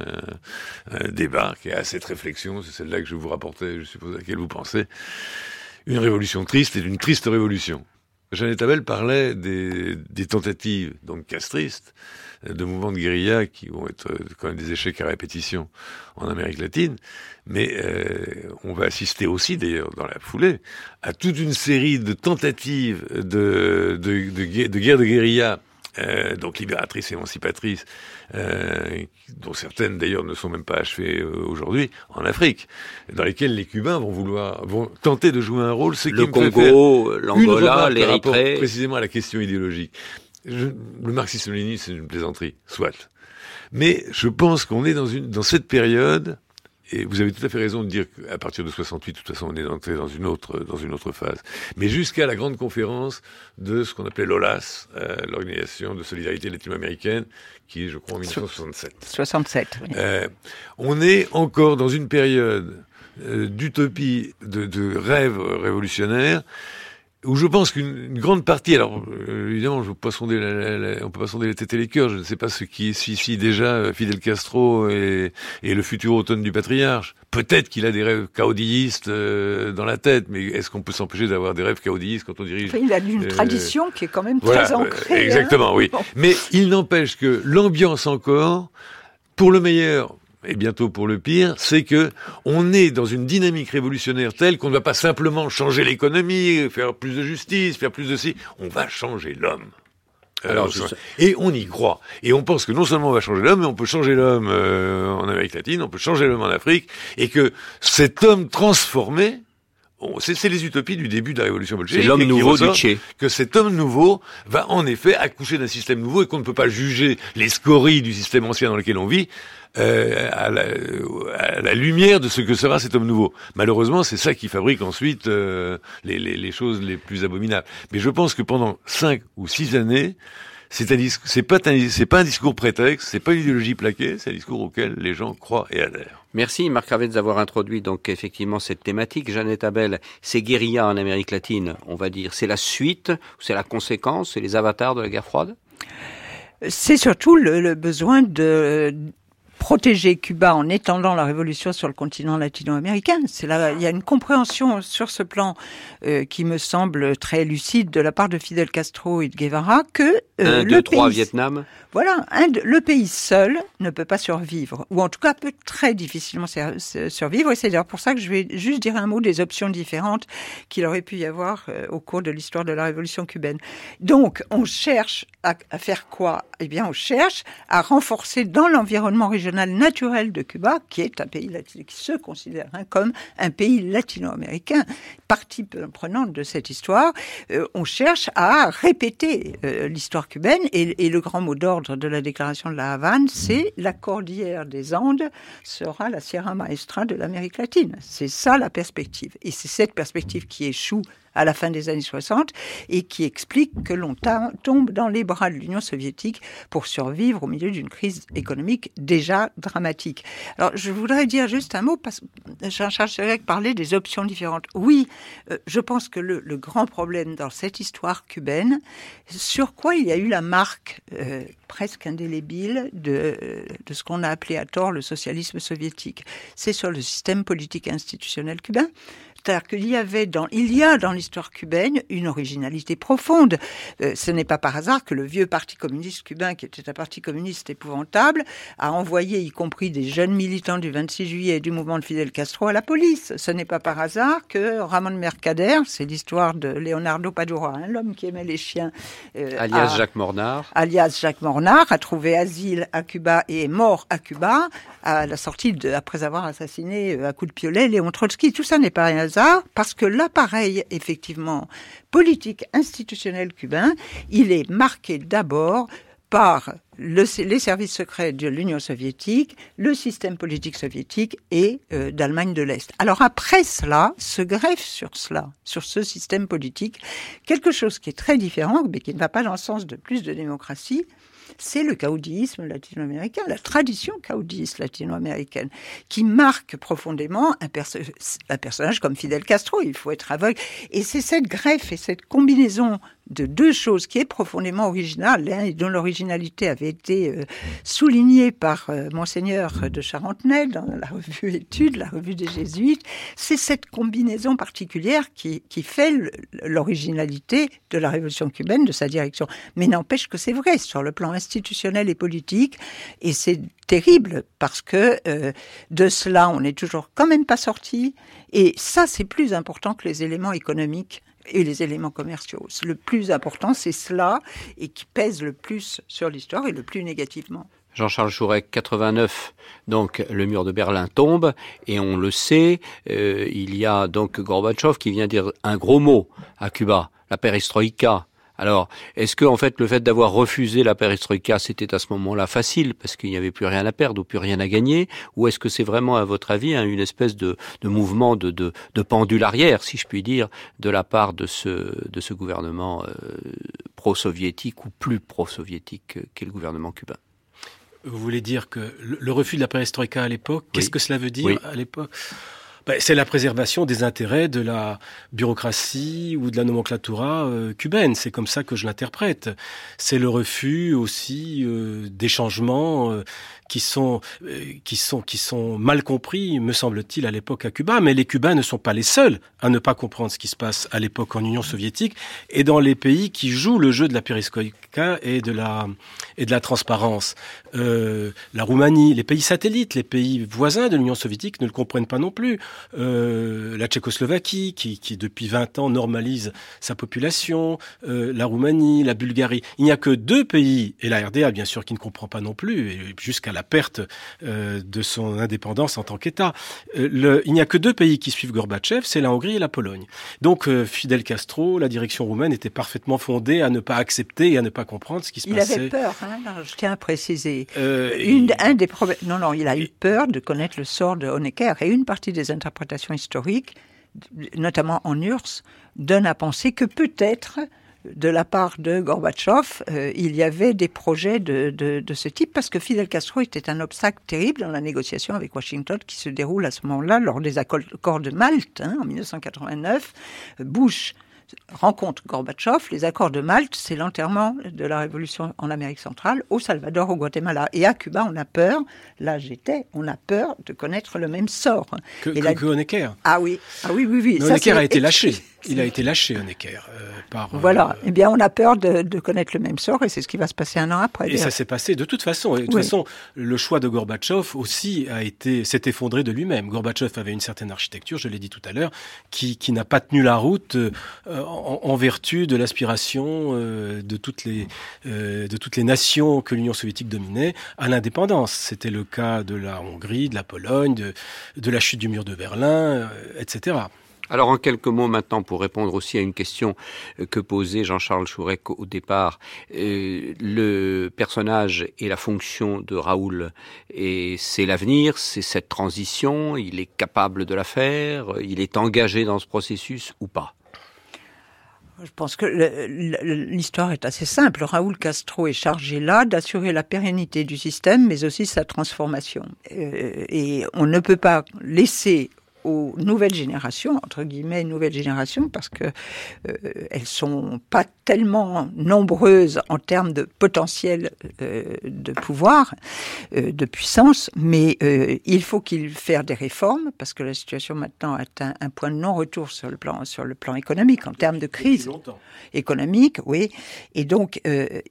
euh, débarque et a cette réflexion. C'est celle-là que je vous rapportais, je suppose, à laquelle vous pensez. Une révolution triste est une triste révolution. Jeannette Abel parlait des, tentatives, donc castristes, de mouvements de guérilla qui vont être euh, quand même des échecs à répétition en Amérique latine, mais euh, on va assister aussi, d'ailleurs, dans la foulée, à toute une série de tentatives de, de guerre de guérilla euh, donc libératrices et émancipatrices, euh, dont certaines d'ailleurs ne sont même pas achevées euh, aujourd'hui, en Afrique, dans lesquelles les Cubains vont vouloir, vont tenter de jouer un rôle. Ce le Congo, l'Angola, l'Érythrée. Précisément à la question idéologique le marxisme-léninisme, c'est une plaisanterie, soit. Mais je pense qu'on est dans, une, dans cette période, et vous avez tout à fait raison de dire qu'à partir de 68, de toute façon, on est entré dans une autre, dans une autre phase. Mais jusqu'à la grande conférence de ce qu'on appelait l'OLAS, euh, l'Organisation de solidarité latino-américaine, qui est, je crois, en 1967. 67, oui. Euh, on est encore dans une période euh, d'utopie, de, de rêve révolutionnaire, où je pense qu'une grande partie, alors euh, évidemment, je peux pas sonder la, on peut pas sonder les têtes et les cœurs. Je ne sais pas ce qui si déjà euh, Fidel Castro et, et le futur automne du patriarche. Peut-être qu'il a des rêves caudillistes euh, dans la tête, mais est-ce qu'on peut s'empêcher d'avoir des rêves caudillistes quand on dirige Il a une tradition qui est quand même très ancrée. Hein. Exactement, oui. Mais il n'empêche que l'ambiance encore, pour le meilleur, et bientôt pour le pire, c'est que on est dans une dynamique révolutionnaire telle qu'on ne va pas simplement changer l'économie, faire plus de justice, faire plus de ci, on va changer l'homme. Alors, et on y croit. Et on pense que non seulement on va changer l'homme, mais on peut changer l'homme euh, en Amérique latine, on peut changer l'homme en Afrique, et que cet homme transformé, c'est les utopies du début de la révolution bolchevique. C'est l'homme nouveau du Tché. Que cet homme nouveau va en effet accoucher d'un système nouveau et qu'on ne peut pas juger les scories du système ancien dans lequel on vit euh, à, la, à, la, lumière de ce que sera cet homme nouveau. Malheureusement, c'est ça qui fabrique ensuite euh, les, les, les, choses les plus abominables. Mais je pense que pendant cinq ou six années, c'est un c'est pas c'est pas un discours prétexte, c'est pas une idéologie plaquée, c'est un discours auquel les gens croient et adhèrent. Merci Marc Ravet d'avoir introduit donc effectivement cette thématique. Jeannette Abel, ces guérillas en Amérique latine, on va dire, c'est la suite, c'est la conséquence, c'est les avatars de la guerre froide? C'est surtout le, le besoin de protéger Cuba en étendant la révolution sur le continent latino-américain. C'est là, il y a une compréhension sur ce plan euh, qui me semble très lucide de la part de Fidel Castro et de Guevara que euh, le pays, Vietnam. Voilà, un, le pays seul ne peut pas survivre, ou en tout cas peut très difficilement survivre. Et c'est d'ailleurs pour ça que je vais juste dire un mot des options différentes qu'il aurait pu y avoir euh, au cours de l'histoire de la révolution cubaine. Donc, on cherche à, à faire quoi? Eh bien, on cherche à renforcer dans l'environnement régional naturel de Cuba, qui est un pays qui se considère hein, comme un pays latino-américain, partie prenante de cette histoire, euh, on cherche à répéter euh, l'histoire cubaine et, et, le grand mot d'ordre de la déclaration de la Havane, c'est la cordillère des Andes sera la Sierra Maestra de l'Amérique latine. C'est ça la perspective. Et c'est cette perspective qui échoue à la fin des années 60 et qui explique que l'on tombe dans les bras de l'Union soviétique pour survivre au milieu d'une crise économique déjà dramatique. Alors je voudrais dire juste un mot parce que Jean-Charles Chirac parlait des options différentes. Oui, euh, je pense que le, grand problème dans cette histoire cubaine, sur quoi il y a eu la marque euh, presque indélébile de ce qu'on a appelé à tort le socialisme soviétique, c'est sur le système politique institutionnel cubain. C'est-à-dire qu'il y avait dans, il y a dans l'histoire cubaine une originalité profonde. Euh, ce n'est pas par hasard que le vieux parti communiste cubain, qui était un parti communiste épouvantable, a envoyé, y compris des jeunes militants du 26 juillet et du mouvement de Fidel Castro, à la police. Ce n'est pas par hasard que Ramon Mercader, c'est l'histoire de Leonardo Padura, hein, l'homme qui aimait les chiens, euh, alias Jacques Mornard, alias Jacques Mornard, Mornar a trouvé asile à Cuba et est mort à Cuba à la sortie de, après avoir assassiné à coup de piolet Léon Trotsky. Tout ça n'est pas un hasard parce que l'appareil, effectivement, politique institutionnel cubain, il est marqué d'abord par le, les services secrets de l'Union soviétique, le système politique soviétique et euh, d'Allemagne de l'Est. Alors après cela, se greffe sur cela, sur ce système politique, quelque chose qui est très différent, mais qui ne va pas dans le sens de plus de démocratie, c'est le caudillisme latino-américain, la tradition caudilliste latino-américaine, qui marque profondément un, personnage comme Fidel Castro. Il faut être aveugle. Et c'est cette greffe et cette combinaison de deux choses qui est profondément originale, dont l'originalité avait été euh, soulignée par euh, monseigneur de Charentenay dans la revue Études, la revue des Jésuites. C'est cette combinaison particulière qui, qui fait l'originalité de la révolution cubaine, de sa direction. Mais n'empêche que c'est vrai sur le plan institutionnel et politique, et c'est terrible parce que euh, de cela on n'est toujours quand même pas sorti. Et ça c'est plus important que les éléments économiques et les éléments commerciaux. Le plus important, c'est cela, et qui pèse le plus sur l'histoire et le plus négativement. Jean-Charles Chourec, 89, donc le mur de Berlin tombe, et on le sait, euh, il y a donc Gorbatchev qui vient dire un gros mot à Cuba, la perestroïka, alors, est-ce que en fait le fait d'avoir refusé la perestroïka, c'était à ce moment-là facile parce qu'il n'y avait plus rien à perdre ou plus rien à gagner, ou est-ce que c'est vraiment, à votre avis, hein, une espèce de, mouvement de, de, pendule arrière, si je puis dire, de la part de ce, de ce gouvernement euh, pro-soviétique ou plus pro-soviétique qu'est le gouvernement cubain? Vous voulez dire que le, refus de la perestroïka à l'époque, qu'est-ce que cela veut dire à l'époque? Bah, c'est la préservation des intérêts de la bureaucratie ou de la nomenclatura euh, cubaine. C'est comme ça que je l'interprète. C'est le refus aussi euh, des changements euh, qui sont qui sont qui sont mal compris, me semble-t-il, à l'époque à Cuba. Mais les Cubains ne sont pas les seuls à ne pas comprendre ce qui se passe à l'époque en Union soviétique et dans les pays qui jouent le jeu de la perestroïka et de la et de la transparence. la Roumanie, les pays satellites, les pays voisins de l'Union soviétique ne le comprennent pas non plus. Euh, la Tchécoslovaquie, qui, qui, depuis 20 ans normalise sa population, euh, la Roumanie, la Bulgarie. Il n'y a que deux pays, et la RDA bien sûr qui ne comprend pas non plus, jusqu'à la perte euh, de son indépendance en tant qu'État. il n'y a que deux pays qui suivent Gorbatchev, c'est la Hongrie et la Pologne. Donc Fidel Castro, la direction roumaine était parfaitement fondée à ne pas accepter et à ne pas comprendre ce qui se passait. Il avait peur, hein, je tiens à préciser. une, un des problèmes, non, non, il a eu peur de connaître le sort de Honecker et une partie des interprétation historique, notamment en URSS, donne à penser que peut-être de la part de Gorbatchev, euh, il y avait des projets de, de, ce type parce que Fidel Castro était un obstacle terrible dans la négociation avec Washington qui se déroule à ce moment-là lors des accords de Malte hein, en 1989. Bush rencontre Gorbatchev, les accords de Malte, c'est l'enterrement de la révolution en Amérique centrale, au Salvador, au Guatemala. Et à Cuba, on a peur, là j'étais, on a peur de connaître le même sort. Que, que, que Honecker. Ah oui, ah oui, oui, oui. Honecker a été lâché. Il a été lâché, Honecker, euh, par. Voilà. Euh, eh bien, on a peur de, de, connaître le même sort, et c'est ce qui va se passer un an après. Et ça s'est passé de toute façon. de toute façon, le choix de Gorbatchev aussi a été s'est effondré de lui-même. Gorbatchev avait une certaine architecture, je l'ai dit tout à l'heure, qui, qui n'a pas tenu la route euh, en, en, vertu de l'aspiration euh, de toutes les de toutes les nations que l'Union soviétique dominait à l'indépendance. C'était le cas de la Hongrie, de la Pologne, de, de la chute du mur de Berlin, etc. Alors en quelques mots maintenant pour répondre aussi à une question euh, que posait Jean-Charles Chourec au départ, euh, le personnage et la fonction de Raoul, et c'est l'avenir, c'est cette transition, il est capable de la faire, il est engagé dans ce processus ou pas? Je pense que l'histoire est assez simple. Raoul Castro est chargé là d'assurer la pérennité du système, mais aussi sa transformation. Euh, et on ne peut pas laisser aux nouvelles générations, entre guillemets nouvelles générations, parce que euh, elles sont pas tellement nombreuses en termes de potentiel euh, de pouvoir, euh, de puissance, mais euh, il faut qu'il fasse des réformes, parce que la situation maintenant atteint un point de non-retour sur le plan sur le plan économique, en termes de crise économique, oui, et donc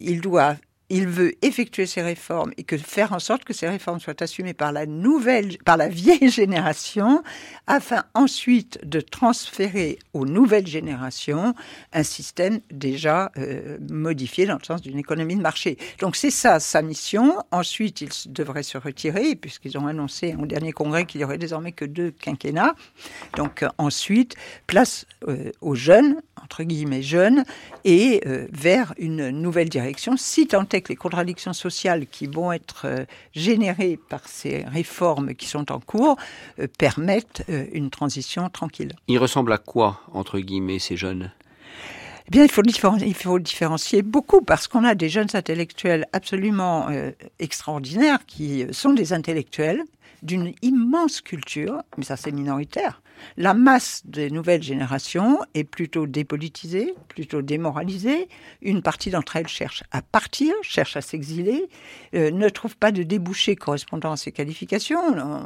il doit il veut effectuer ces réformes et que faire en sorte que ces réformes soient assumées par la nouvelle, par la vieille génération, afin ensuite de transférer aux nouvelles générations un système déjà euh, modifié dans le sens d'une économie de marché. Donc c'est ça sa mission. Ensuite, il devrait se retirer puisqu'ils ont annoncé au dernier congrès qu'il y aurait désormais que deux quinquennats. Donc euh, ensuite, place euh, aux jeunes entre guillemets jeunes et vers une nouvelle direction, si tant est que les contradictions sociales qui vont être euh, générées par ces réformes qui sont en cours euh, permettent euh, une transition tranquille. Il ressemble à quoi, entre guillemets, ces jeunes? Eh bien, il faut, il faut différencier beaucoup parce qu'on a des jeunes intellectuels absolument extraordinaires qui sont des intellectuels d'une immense culture, mais ça c'est minoritaire. La masse des nouvelles générations est plutôt dépolitisée, plutôt démoralisée. Une partie d'entre elles cherche à partir, cherche à s'exiler, euh, ne trouve pas de débouchés correspondant à ses qualifications.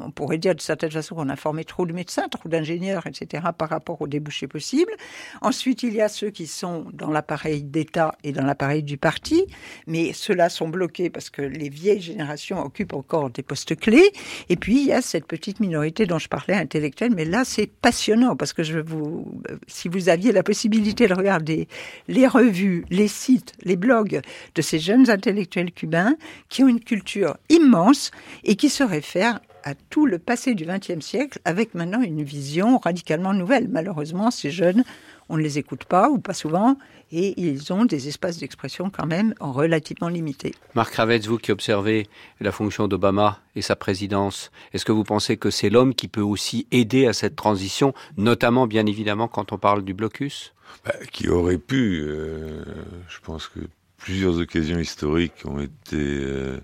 On pourrait dire de certaine façon qu'on a formé trop de médecins, trop d'ingénieurs, etc. par rapport aux débouchés possibles. Ensuite, il y a ceux qui sont dans l'appareil d'État et dans l'appareil du parti, mais ceux-là sont bloqués parce que les vieilles générations occupent encore des postes clés. Et puis, il y a cette petite minorité dont je parlais, intellectuelle, mais là, c'est passionnant parce que je vous, si vous aviez la possibilité de regarder les revues, les sites, les blogs de ces jeunes intellectuels cubains qui ont une culture immense et qui se réfèrent à tout le passé du XXe siècle avec maintenant une vision radicalement nouvelle. Malheureusement, ces jeunes, on ne les écoute pas ou pas souvent et ils ont des espaces d'expression quand même relativement limités. Marc Ravetz, vous qui observez la fonction d'Obama et sa présidence, est-ce que vous pensez que c'est l'homme qui peut aussi aider à cette transition, notamment bien évidemment quand on parle du blocus? Bah, Qui aurait pu, euh, je pense que plusieurs occasions historiques ont été... Euh,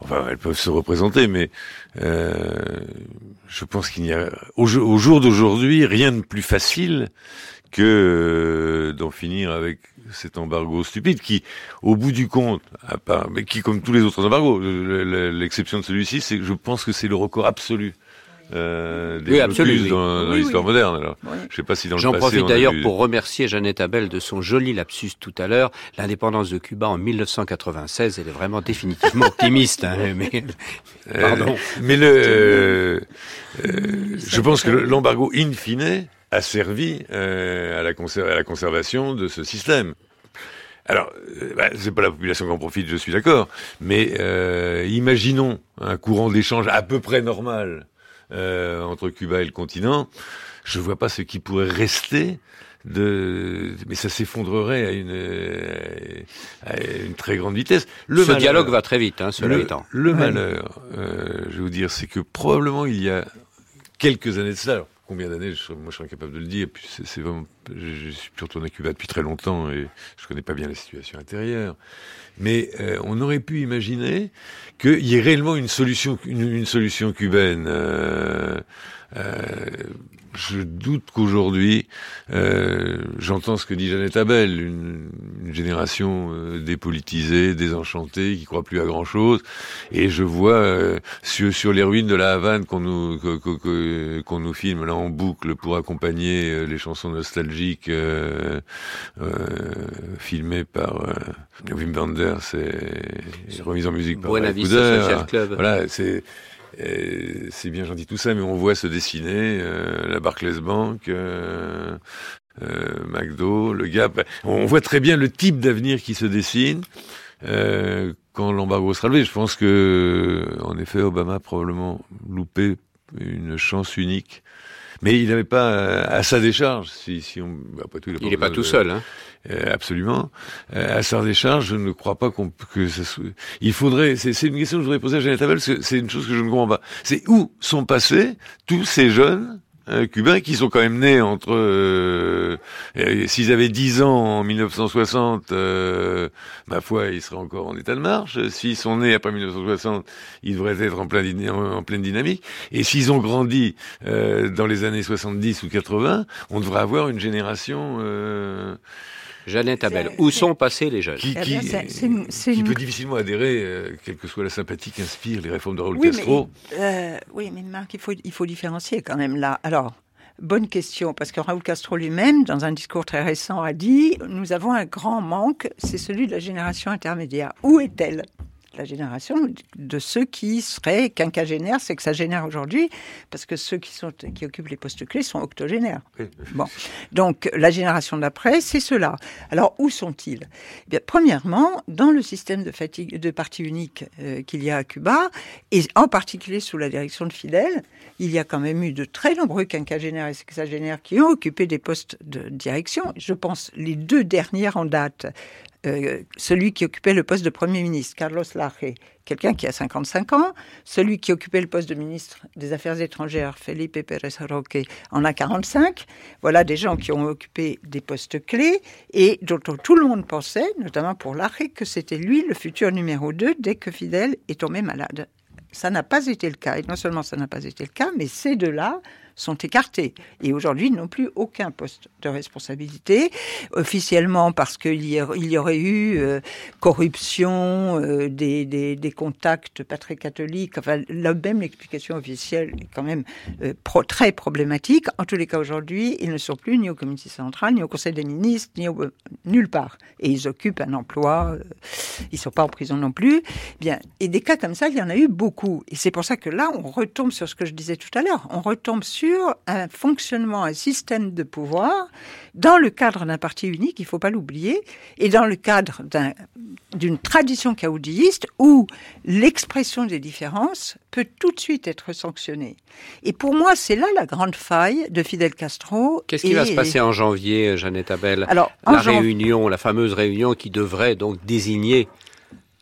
enfin, elles peuvent se représenter, mais euh, je pense qu'il n'y a, au, au jour d'aujourd'hui, rien de plus facile que euh, d'en finir avec cet embargo stupide qui, au bout du compte, à part, mais qui, comme tous les autres embargos, l'exception de celui-ci, c'est que je pense que c'est le record absolu. Euh, des oui, dans, dans l'histoire moderne. Alors, je sais pas si dans J'en profite d'ailleurs pour remercier Jeannette Abel de son joli lapsus tout à l'heure. L'indépendance de Cuba en 1996, elle est vraiment définitivement optimiste. Hein, mais euh, pardon. mais le, euh, je pense que l'embargo in fine a servi euh, à, la à, la conservation de ce système. Alors, euh, bah, c'est pas la population qui en profite, je suis d'accord, mais euh, imaginons un courant d'échange à peu près normal euh, entre Cuba et le continent. Je vois pas ce qui pourrait rester de, mais ça s'effondrerait à une, à une très grande vitesse. Le ce dialogue va très vite, hein, cela le, étant. Le malheur, euh, je vais vous dire, c'est que probablement il y a quelques années de cela, combien d'années, moi je serais incapable de le dire. Puis c'est vraiment, je, suis plus retourné à Cuba depuis très longtemps et je connais pas bien la situation intérieure. Mais euh, on aurait pu imaginer qu'il y ait réellement une solution, une, solution cubaine. Euh, euh, je doute qu'aujourd'hui, euh, j'entends ce que dit Jeannette Abel, une, une génération euh, dépolitisée, désenchantée, qui croit plus à grand chose, et je vois euh, sur, sur, les ruines de la Havane qu'on nous qu'on nous filme là en boucle pour accompagner euh, les chansons nostalgiques filmées par Wim Wenders et, remises en musique par Buena Vista Club. Voilà, c'est c'est bien gentil tout ça, mais on voit se dessiner euh, la Barclays Bank, euh, euh, McDo, le Gap. On voit très bien le type d'avenir qui se dessine euh, quand l'embargo sera levé. Je pense que, en effet, Obama a probablement loupé une chance unique. Mais il n'avait pas à sa décharge, si, si on, après tout, il n'est pas, pas tout seul. Hein. Euh, absolument. Euh, à sa décharge, je ne crois pas qu'on que ça soit... Il faudrait. C'est une question que je voudrais poser à Jeannette Abel, c'est une chose que je ne comprends pas. C'est où sont passés tous ces jeunes euh, cubains qui sont quand même nés entre euh, s'ils avaient 10 ans en 1960 euh, ma foi ils seraient encore en état de marche. S'ils sont nés après 1960 ils devraient être en, plein en pleine dynamique. Et s'ils ont grandi dans les années 70 ou 80 on devrait avoir une génération Jeannette Abel, où sont passés les jeunes Qui, eh peut difficilement adhérer, euh, quelle que soit la sympathie qu'inspirent les réformes de Raoul Castro. Euh, oui, mais Marc, il faut, il faut différencier quand même là. Alors, Bonne question, parce que Raúl Castro lui-même, dans un discours très récent, a dit Nous avons un grand manque, c'est celui de la génération intermédiaire. Où est-elle? La génération de ceux qui seraient quinquagénaires, c'est que ça génère aujourd'hui, parce que ceux qui, sont, qui occupent les postes clés sont octogénaires. Bon. Donc, la génération d'après, c'est cela. Alors, où sont-ils? Eh Bien, Premièrement, dans le système de, fatigue, de parti unique euh, qu'il y a à Cuba, et en particulier sous la direction de Fidel, il y a quand même eu de très nombreux quinquagénaires et sexagénaires qui ont occupé des postes de direction. Je pense les deux dernières en date, euh, celui qui occupait le poste de Premier ministre, Carlos Laje, quelqu'un qui a 55 ans, celui qui occupait le poste de ministre des Affaires étrangères, Felipe Pérez Roque, en a 45. Voilà des gens qui ont occupé des postes clés et dont tout le monde pensait, notamment pour Laje, que c'était lui le futur numéro 2 dès que Fidel est tombé malade. Ça n'a pas été le cas. Et non seulement ça n'a pas été le cas, mais ces deux-là sont écartés et aujourd'hui n'ont plus aucun poste de responsabilité, officiellement parce qu'il y, y, aurait eu euh, corruption, euh, des, des, contacts pas très catholiques, enfin la même explication officielle est quand même euh, très problématique. En tous les cas aujourd'hui, ils ne sont plus ni au comité central, ni au conseil des ministres, ni nulle part. Et ils occupent un emploi, ils ne sont pas en prison non plus. Bien, et des cas comme ça, il y en a eu beaucoup. Et c'est pour ça que là, on retombe sur ce que je disais tout à l'heure, on retombe sur un fonctionnement, un système de pouvoir dans le cadre d'un parti unique, il ne faut pas l'oublier, et dans le cadre d'une tradition caoudilliste où l'expression des différences peut tout de suite être sanctionnée. Et pour moi, c'est là la grande faille de Fidel Castro. Qu'est-ce qui va se passer en janvier, Jeannette Abel? Alors, La réunion, la fameuse réunion qui devrait donc désigner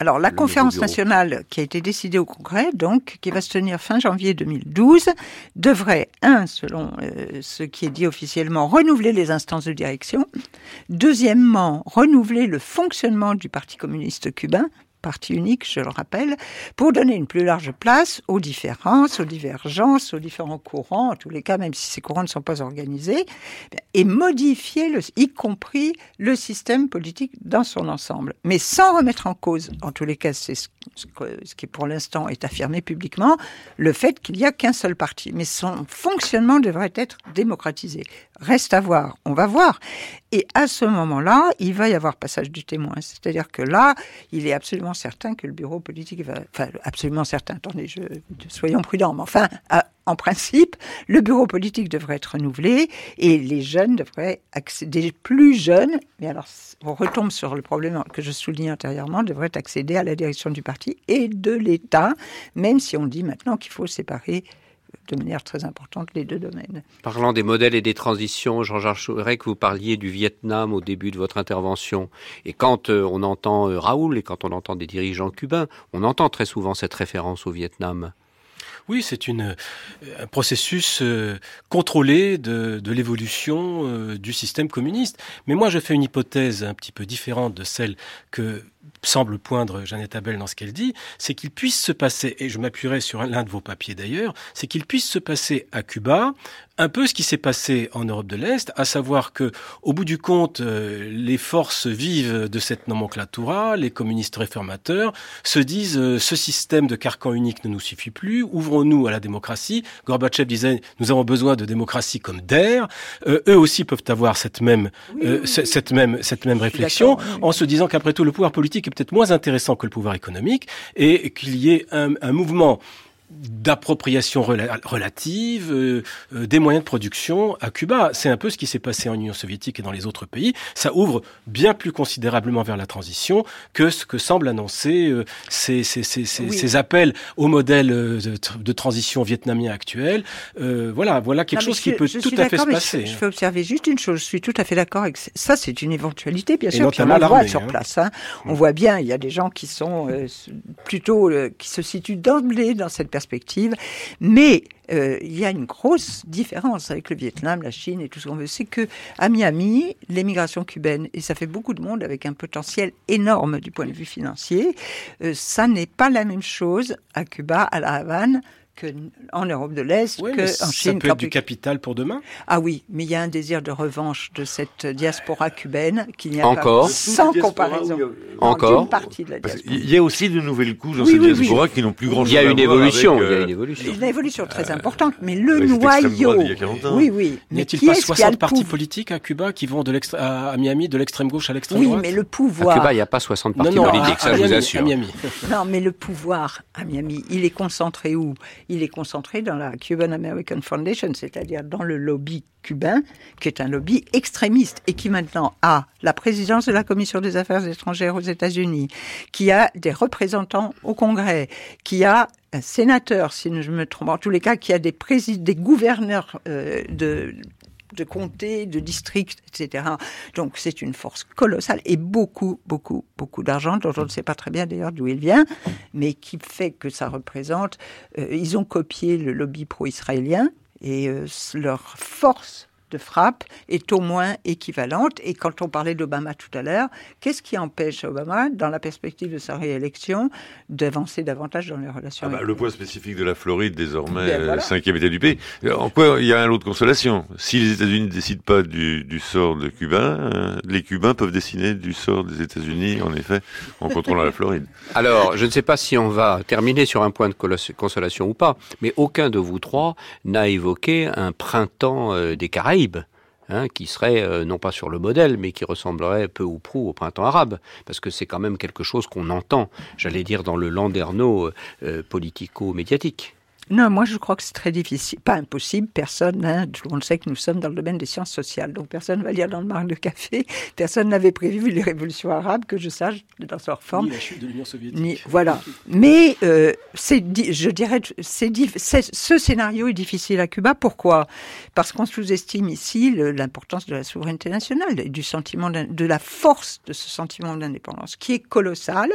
alors, la conférence nationale qui a été décidée au Congrès, donc, qui va se tenir fin janvier 2012, devrait, un, selon euh, ce qui est dit officiellement, renouveler les instances de direction. Deuxièmement, renouveler le fonctionnement du Parti communiste cubain, parti unique, je le rappelle, pour donner une plus large place aux différences, aux divergences, aux différents courants, en tous les cas, même si ces courants ne sont pas organisés, et modifier, y compris le système politique dans son ensemble, mais sans remettre en cause, en tous les cas, c'est ce, qui pour l'instant est affirmé publiquement, le fait qu'il n'y a qu'un seul parti, mais son fonctionnement devrait être démocratisé. Reste à voir, on va voir. Et à ce moment-là, il va y avoir passage du témoin. C'est-à-dire que là, il est absolument certain que le bureau politique va... Enfin, absolument certain, attendez, soyons prudents, mais enfin, en principe, le bureau politique devrait être renouvelé et les jeunes devraient accéder, plus jeunes, mais alors on retombe sur le problème que je souligne antérieurement, devraient accéder à la direction du parti et de l'État, même si on dit maintenant qu'il faut séparer de manière très importante les deux domaines. Parlant des modèles et des transitions, Jean-Jacques que vous parliez du Vietnam au début de votre intervention. Et quand euh, on entend euh, Raoul et quand on entend des dirigeants cubains, on entend très souvent cette référence au Vietnam. Oui, c'est une un processus euh, contrôlé de, de l'évolution du système communiste. Mais moi, je fais une hypothèse un petit peu différente de celle que semble poindre Jeannette Abel dans ce qu'elle dit, c'est qu'il puisse se passer, et je m'appuierai sur l'un de vos papiers d'ailleurs, c'est qu'il puisse se passer à Cuba un peu ce qui s'est passé en Europe de l'Est, à savoir que, au bout du compte, euh, les forces vives de cette nomenclatura, les communistes réformateurs, se disent euh, ce système de carcan unique ne nous suffit plus, ouvrons-nous à la démocratie. Gorbatchev disait nous avons besoin de démocratie comme d'air. Euh, eux aussi peuvent avoir cette même, cette même, cette même réflexion, en se disant qu'après tout le pouvoir politique est peut-être moins intéressant que le pouvoir économique et qu'il y ait un, mouvement d'appropriation relative euh, euh, des moyens de production à Cuba. C'est un peu ce qui s'est passé en Union soviétique et dans les autres pays. Ça ouvre bien plus considérablement vers la transition que ce que semblent annoncer euh, ces, ces, ces, ces, appels au modèle de, transition vietnamien actuel. voilà, voilà quelque chose qui peut tout à fait se passer. Je, je, observer juste une chose. Je suis tout à fait d'accord avec ça. C'est une éventualité, bien sûr. Puis on la voit sur hein. place. Hein. On voit bien, il y a des gens qui sont plutôt qui se situent d'emblée dans cette perspective Mais euh, il y a une grosse différence avec le Vietnam, la Chine et tout ce qu'on veut. C'est que à Miami, l'émigration cubaine, et ça fait beaucoup de monde avec un potentiel énorme du point de vue financier, euh, ça n'est pas la même chose à Cuba, à La Havane, en Europe de l'Est oui, qu'en Chine. Ça peut être du capital pour demain Ah oui, mais il y a un désir de revanche de cette diaspora cubaine qu'il n'y a Encore pas sans comparaison. Encore partie de la diaspora. Il y a aussi de nouvelles couches dans Oui, cette oui, diaspora qui n'ont plus grand chose Il y a à une évolution. avec, Il y a euh, une évolution. Une évolution très importante, mais le extrême noyau. droite d'il y a 40 ans. Oui, oui. N'y a-t-il qui pas est-ce qui a 60 le partis politiques à Cuba qui vont de à, à Miami de l'extrême gauche à l'extrême Oui, droite? mais le À pouvoir. Cuba, il n'y a pas 60 Non, partis politiques, à, ça à je vous assure. à. Non, mais le pouvoir à Miami, il est concentré où? Il est concentré dans la Cuban American Foundation, c'est-à-dire dans le lobby cubain, qui est un lobby extrémiste et qui maintenant a la présidence de la Commission des Affaires étrangères aux États-Unis, qui a des représentants au Congrès, qui a un sénateur, si je me trompe, en tous les cas, qui a des, des gouverneurs euh, de de comtés, de districts, etc. Donc c'est une force colossale et beaucoup, beaucoup, beaucoup d'argent dont on ne sait pas très bien d'ailleurs d'où il vient, mais qui fait que ça représente. euh, ils ont copié le lobby pro-israélien et euh, leur force de frappe est au moins équivalente. Et quand on parlait d'Obama tout à l'heure, qu'est-ce qui empêche Obama, dans la perspective de sa réélection, d'avancer davantage dans les relations Ah bah, avec- le poids spécifique de la Floride, désormais Ben, voilà. euh, cinquième État du pays. Euh, En quoi il y a un lot de consolation? Si les États-Unis ne décident pas du, du sort de Cuba, euh, les Cubains peuvent décider du sort des États-Unis, en effet, en contrôlant la Floride. Alors, je ne sais pas si on va terminer sur un point de consolation ou pas, mais aucun de vous trois n'a évoqué un printemps euh, des Caraïbes. Hein, qui serait euh, non pas sur le modèle, mais qui ressemblerait peu ou prou au printemps arabe, parce que c'est quand même quelque chose qu'on entend, j'allais dire, dans le landerneau euh, euh, politico-médiatique. Non, moi je crois que c'est très difficile. Pas impossible, personne, hein, tout le monde sait que nous sommes dans le domaine des sciences sociales, donc personne ne va lire dans le marque de café, personne n'avait prévu les révolutions arabes, que je sache, dans leur forme. Ni la chute de l'Union soviétique. Ni- voilà. Mais euh, je dirais, c'est, ce scénario est difficile à Cuba. Pourquoi? Parce qu'on sous-estime ici l'importance de la souveraineté nationale et du sentiment de la force de ce sentiment d'indépendance, qui est colossal,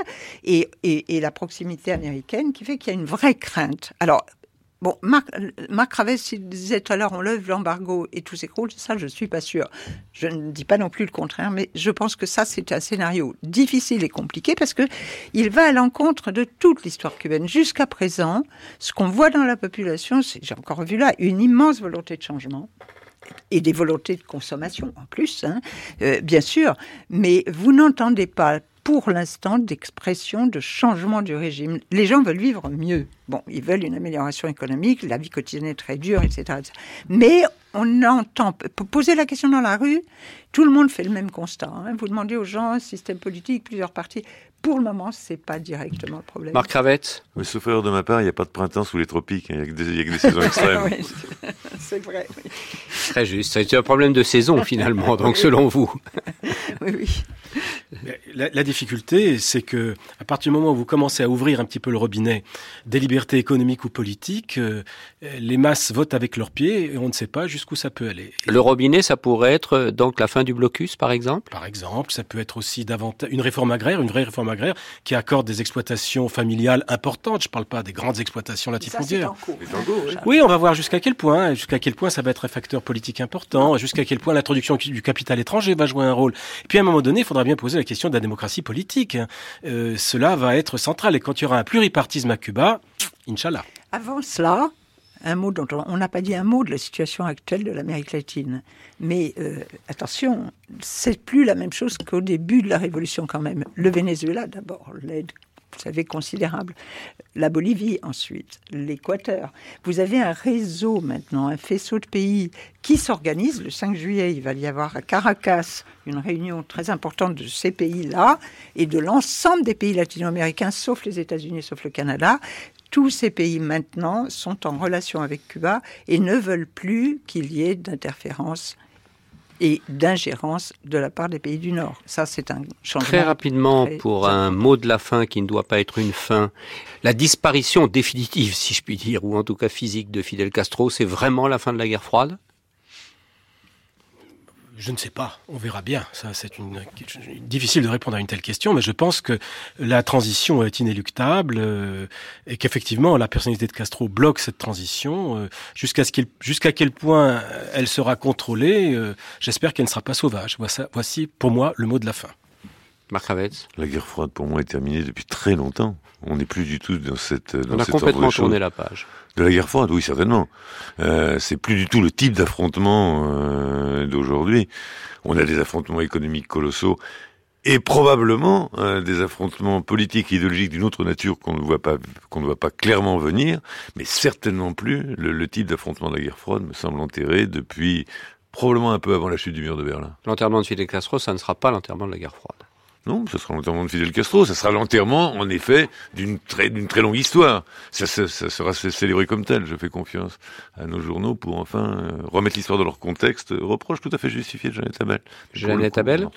et, et, et la proximité américaine qui fait qu'il y a une vraie crainte. Alors. Bon, Marc, Marc Ravel il disait tout à l'heure, on lève l'embargo et tout s'écroule. Ça, je suis pas sûre. Je ne dis pas non plus le contraire, mais je pense que ça, c'est un scénario difficile et compliqué parce que il va à l'encontre de toute l'histoire cubaine. Jusqu'à présent, ce qu'on voit dans la population, c'est, j'ai encore vu là, une immense volonté de changement et des volontés de consommation en plus, hein, euh, bien sûr, mais vous n'entendez pas pour l'instant d'expression de changement du régime. Les gens veulent vivre mieux. Bon, ils veulent une amélioration économique, la vie quotidienne est très dure, etc. etc. Mais on entend, pour poser la question dans la rue, tout le monde fait le même constat. hein. Vous demandez aux gens, système politique, plusieurs partis. Pour le moment, c'est pas directement le problème. Marc Ravette Mais sauf erreur de ma part, il n'y a pas de printemps sous les tropiques, hein. il n'y a, que des- il y a que des saisons extrêmes. Oui, c'est vrai. Oui, Très juste. C'est un problème de saison, finalement, donc selon vous. oui. oui. La, la difficulté, c'est que à partir du moment où vous commencez à ouvrir un petit peu le robinet des libertés économiques ou politiques, euh, les masses votent avec leurs pieds et on ne sait pas jusqu'où ça peut aller. Et Le robinet, ça pourrait être euh, donc la fin du blocus, par exemple? Par exemple, ça peut être aussi davantage une réforme agraire, une vraie réforme agraire qui accorde des exploitations familiales importantes. Je ne parle pas des grandes exploitations cours. Oui, on va voir jusqu'à quel point, jusqu'à quel point ça va être un facteur politique important, jusqu'à quel point l'introduction du capital étranger va jouer un rôle. Et puis à un moment donné, il faudra bien poser la question de la démocratie politique. Euh, cela va être central. Et quand il y aura un pluripartisme à Cuba, Inch'Allah. Avant cela, un mot dont on on n'a pas dit un mot de la situation actuelle de l'Amérique latine. Mais euh, attention, c'est plus la même chose qu'au début de la révolution quand même. Le Venezuela d'abord, l'aide, vous savez, considérable. La Bolivie ensuite, l'Équateur. Vous avez un réseau maintenant, un faisceau de pays qui s'organise. Le 5 juillet, il va y avoir à Caracas une réunion très importante de ces pays-là et de l'ensemble des pays latino-américains, sauf les États-Unis, sauf le Canada. Tous ces pays maintenant sont en relation avec Cuba et ne veulent plus qu'il y ait d'interférence et d'ingérence de la part des pays du Nord. Ça, c'est un changement. Très rapidement, très pour un mot de la fin qui ne doit pas être une fin, la disparition définitive, si je puis dire, ou en tout cas physique de Fidel Castro, c'est vraiment la fin de la guerre froide? Je ne sais pas, on verra bien. Ça, c'est une difficile de répondre à une telle question, mais je pense que la transition est inéluctable euh, et qu'effectivement la personnalité de Castro bloque cette transition euh, jusqu'à ce qu'il, jusqu'à quel point elle sera contrôlée. euh, j'espère qu'elle ne sera pas sauvage. Voici, voici pour moi le mot de la fin. Marc La guerre froide, pour moi, est terminée depuis très longtemps. On n'est plus du tout dans cette. Dans On a complètement tourné la page. De la guerre froide, oui, certainement. Euh, c'est plus du tout le type d'affrontement euh, d'aujourd'hui. On a des affrontements économiques colossaux et probablement euh, des affrontements politiques et idéologiques d'une autre nature qu'on ne voit pas qu'on ne voit pas clairement venir, mais certainement plus le, le type d'affrontement de la guerre froide me semble enterré depuis probablement un peu avant la chute du mur de Berlin. L'enterrement de Fidel Castro, ça ne sera pas l'enterrement de la guerre froide. Non, ce sera l'enterrement de Fidel Castro, ce sera l'enterrement, en effet, d'une très, d'une très longue histoire. Ça, ça, ça, sera célébré comme tel. Je fais confiance à nos journaux pour enfin euh, remettre l'histoire dans leur contexte. Reproche tout à fait justifié de Jeannette Abel. Jeannette Abel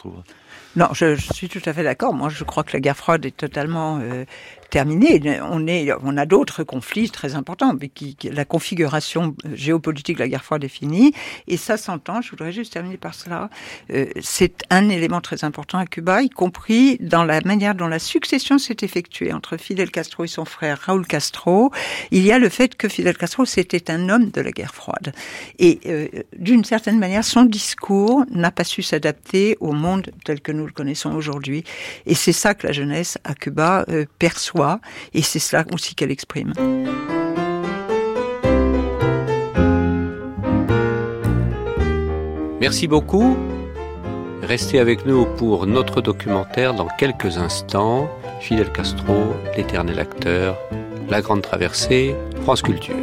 Non, je, je, suis tout à fait d'accord. Moi, je crois que la guerre froide est totalement euh, terminé. On, a d'autres conflits très importants, mais la configuration géopolitique de la guerre froide est finie. Et ça s'entend, je voudrais juste terminer par cela, euh, c'est un élément très important à Cuba, y compris dans la manière dont la succession s'est effectuée entre Fidel Castro et son frère Raúl Castro. Il y a le fait que Fidel Castro, c'était un homme de la guerre froide. Et euh, d'une certaine manière, son discours n'a pas su s'adapter au monde tel que nous le connaissons aujourd'hui. Et c'est ça que la jeunesse à Cuba euh, perçoit et c'est cela aussi qu'elle exprime. Merci beaucoup. Restez avec nous pour notre documentaire dans quelques instants. Fidel Castro, l'éternel acteur, la grande traversée, France Culture.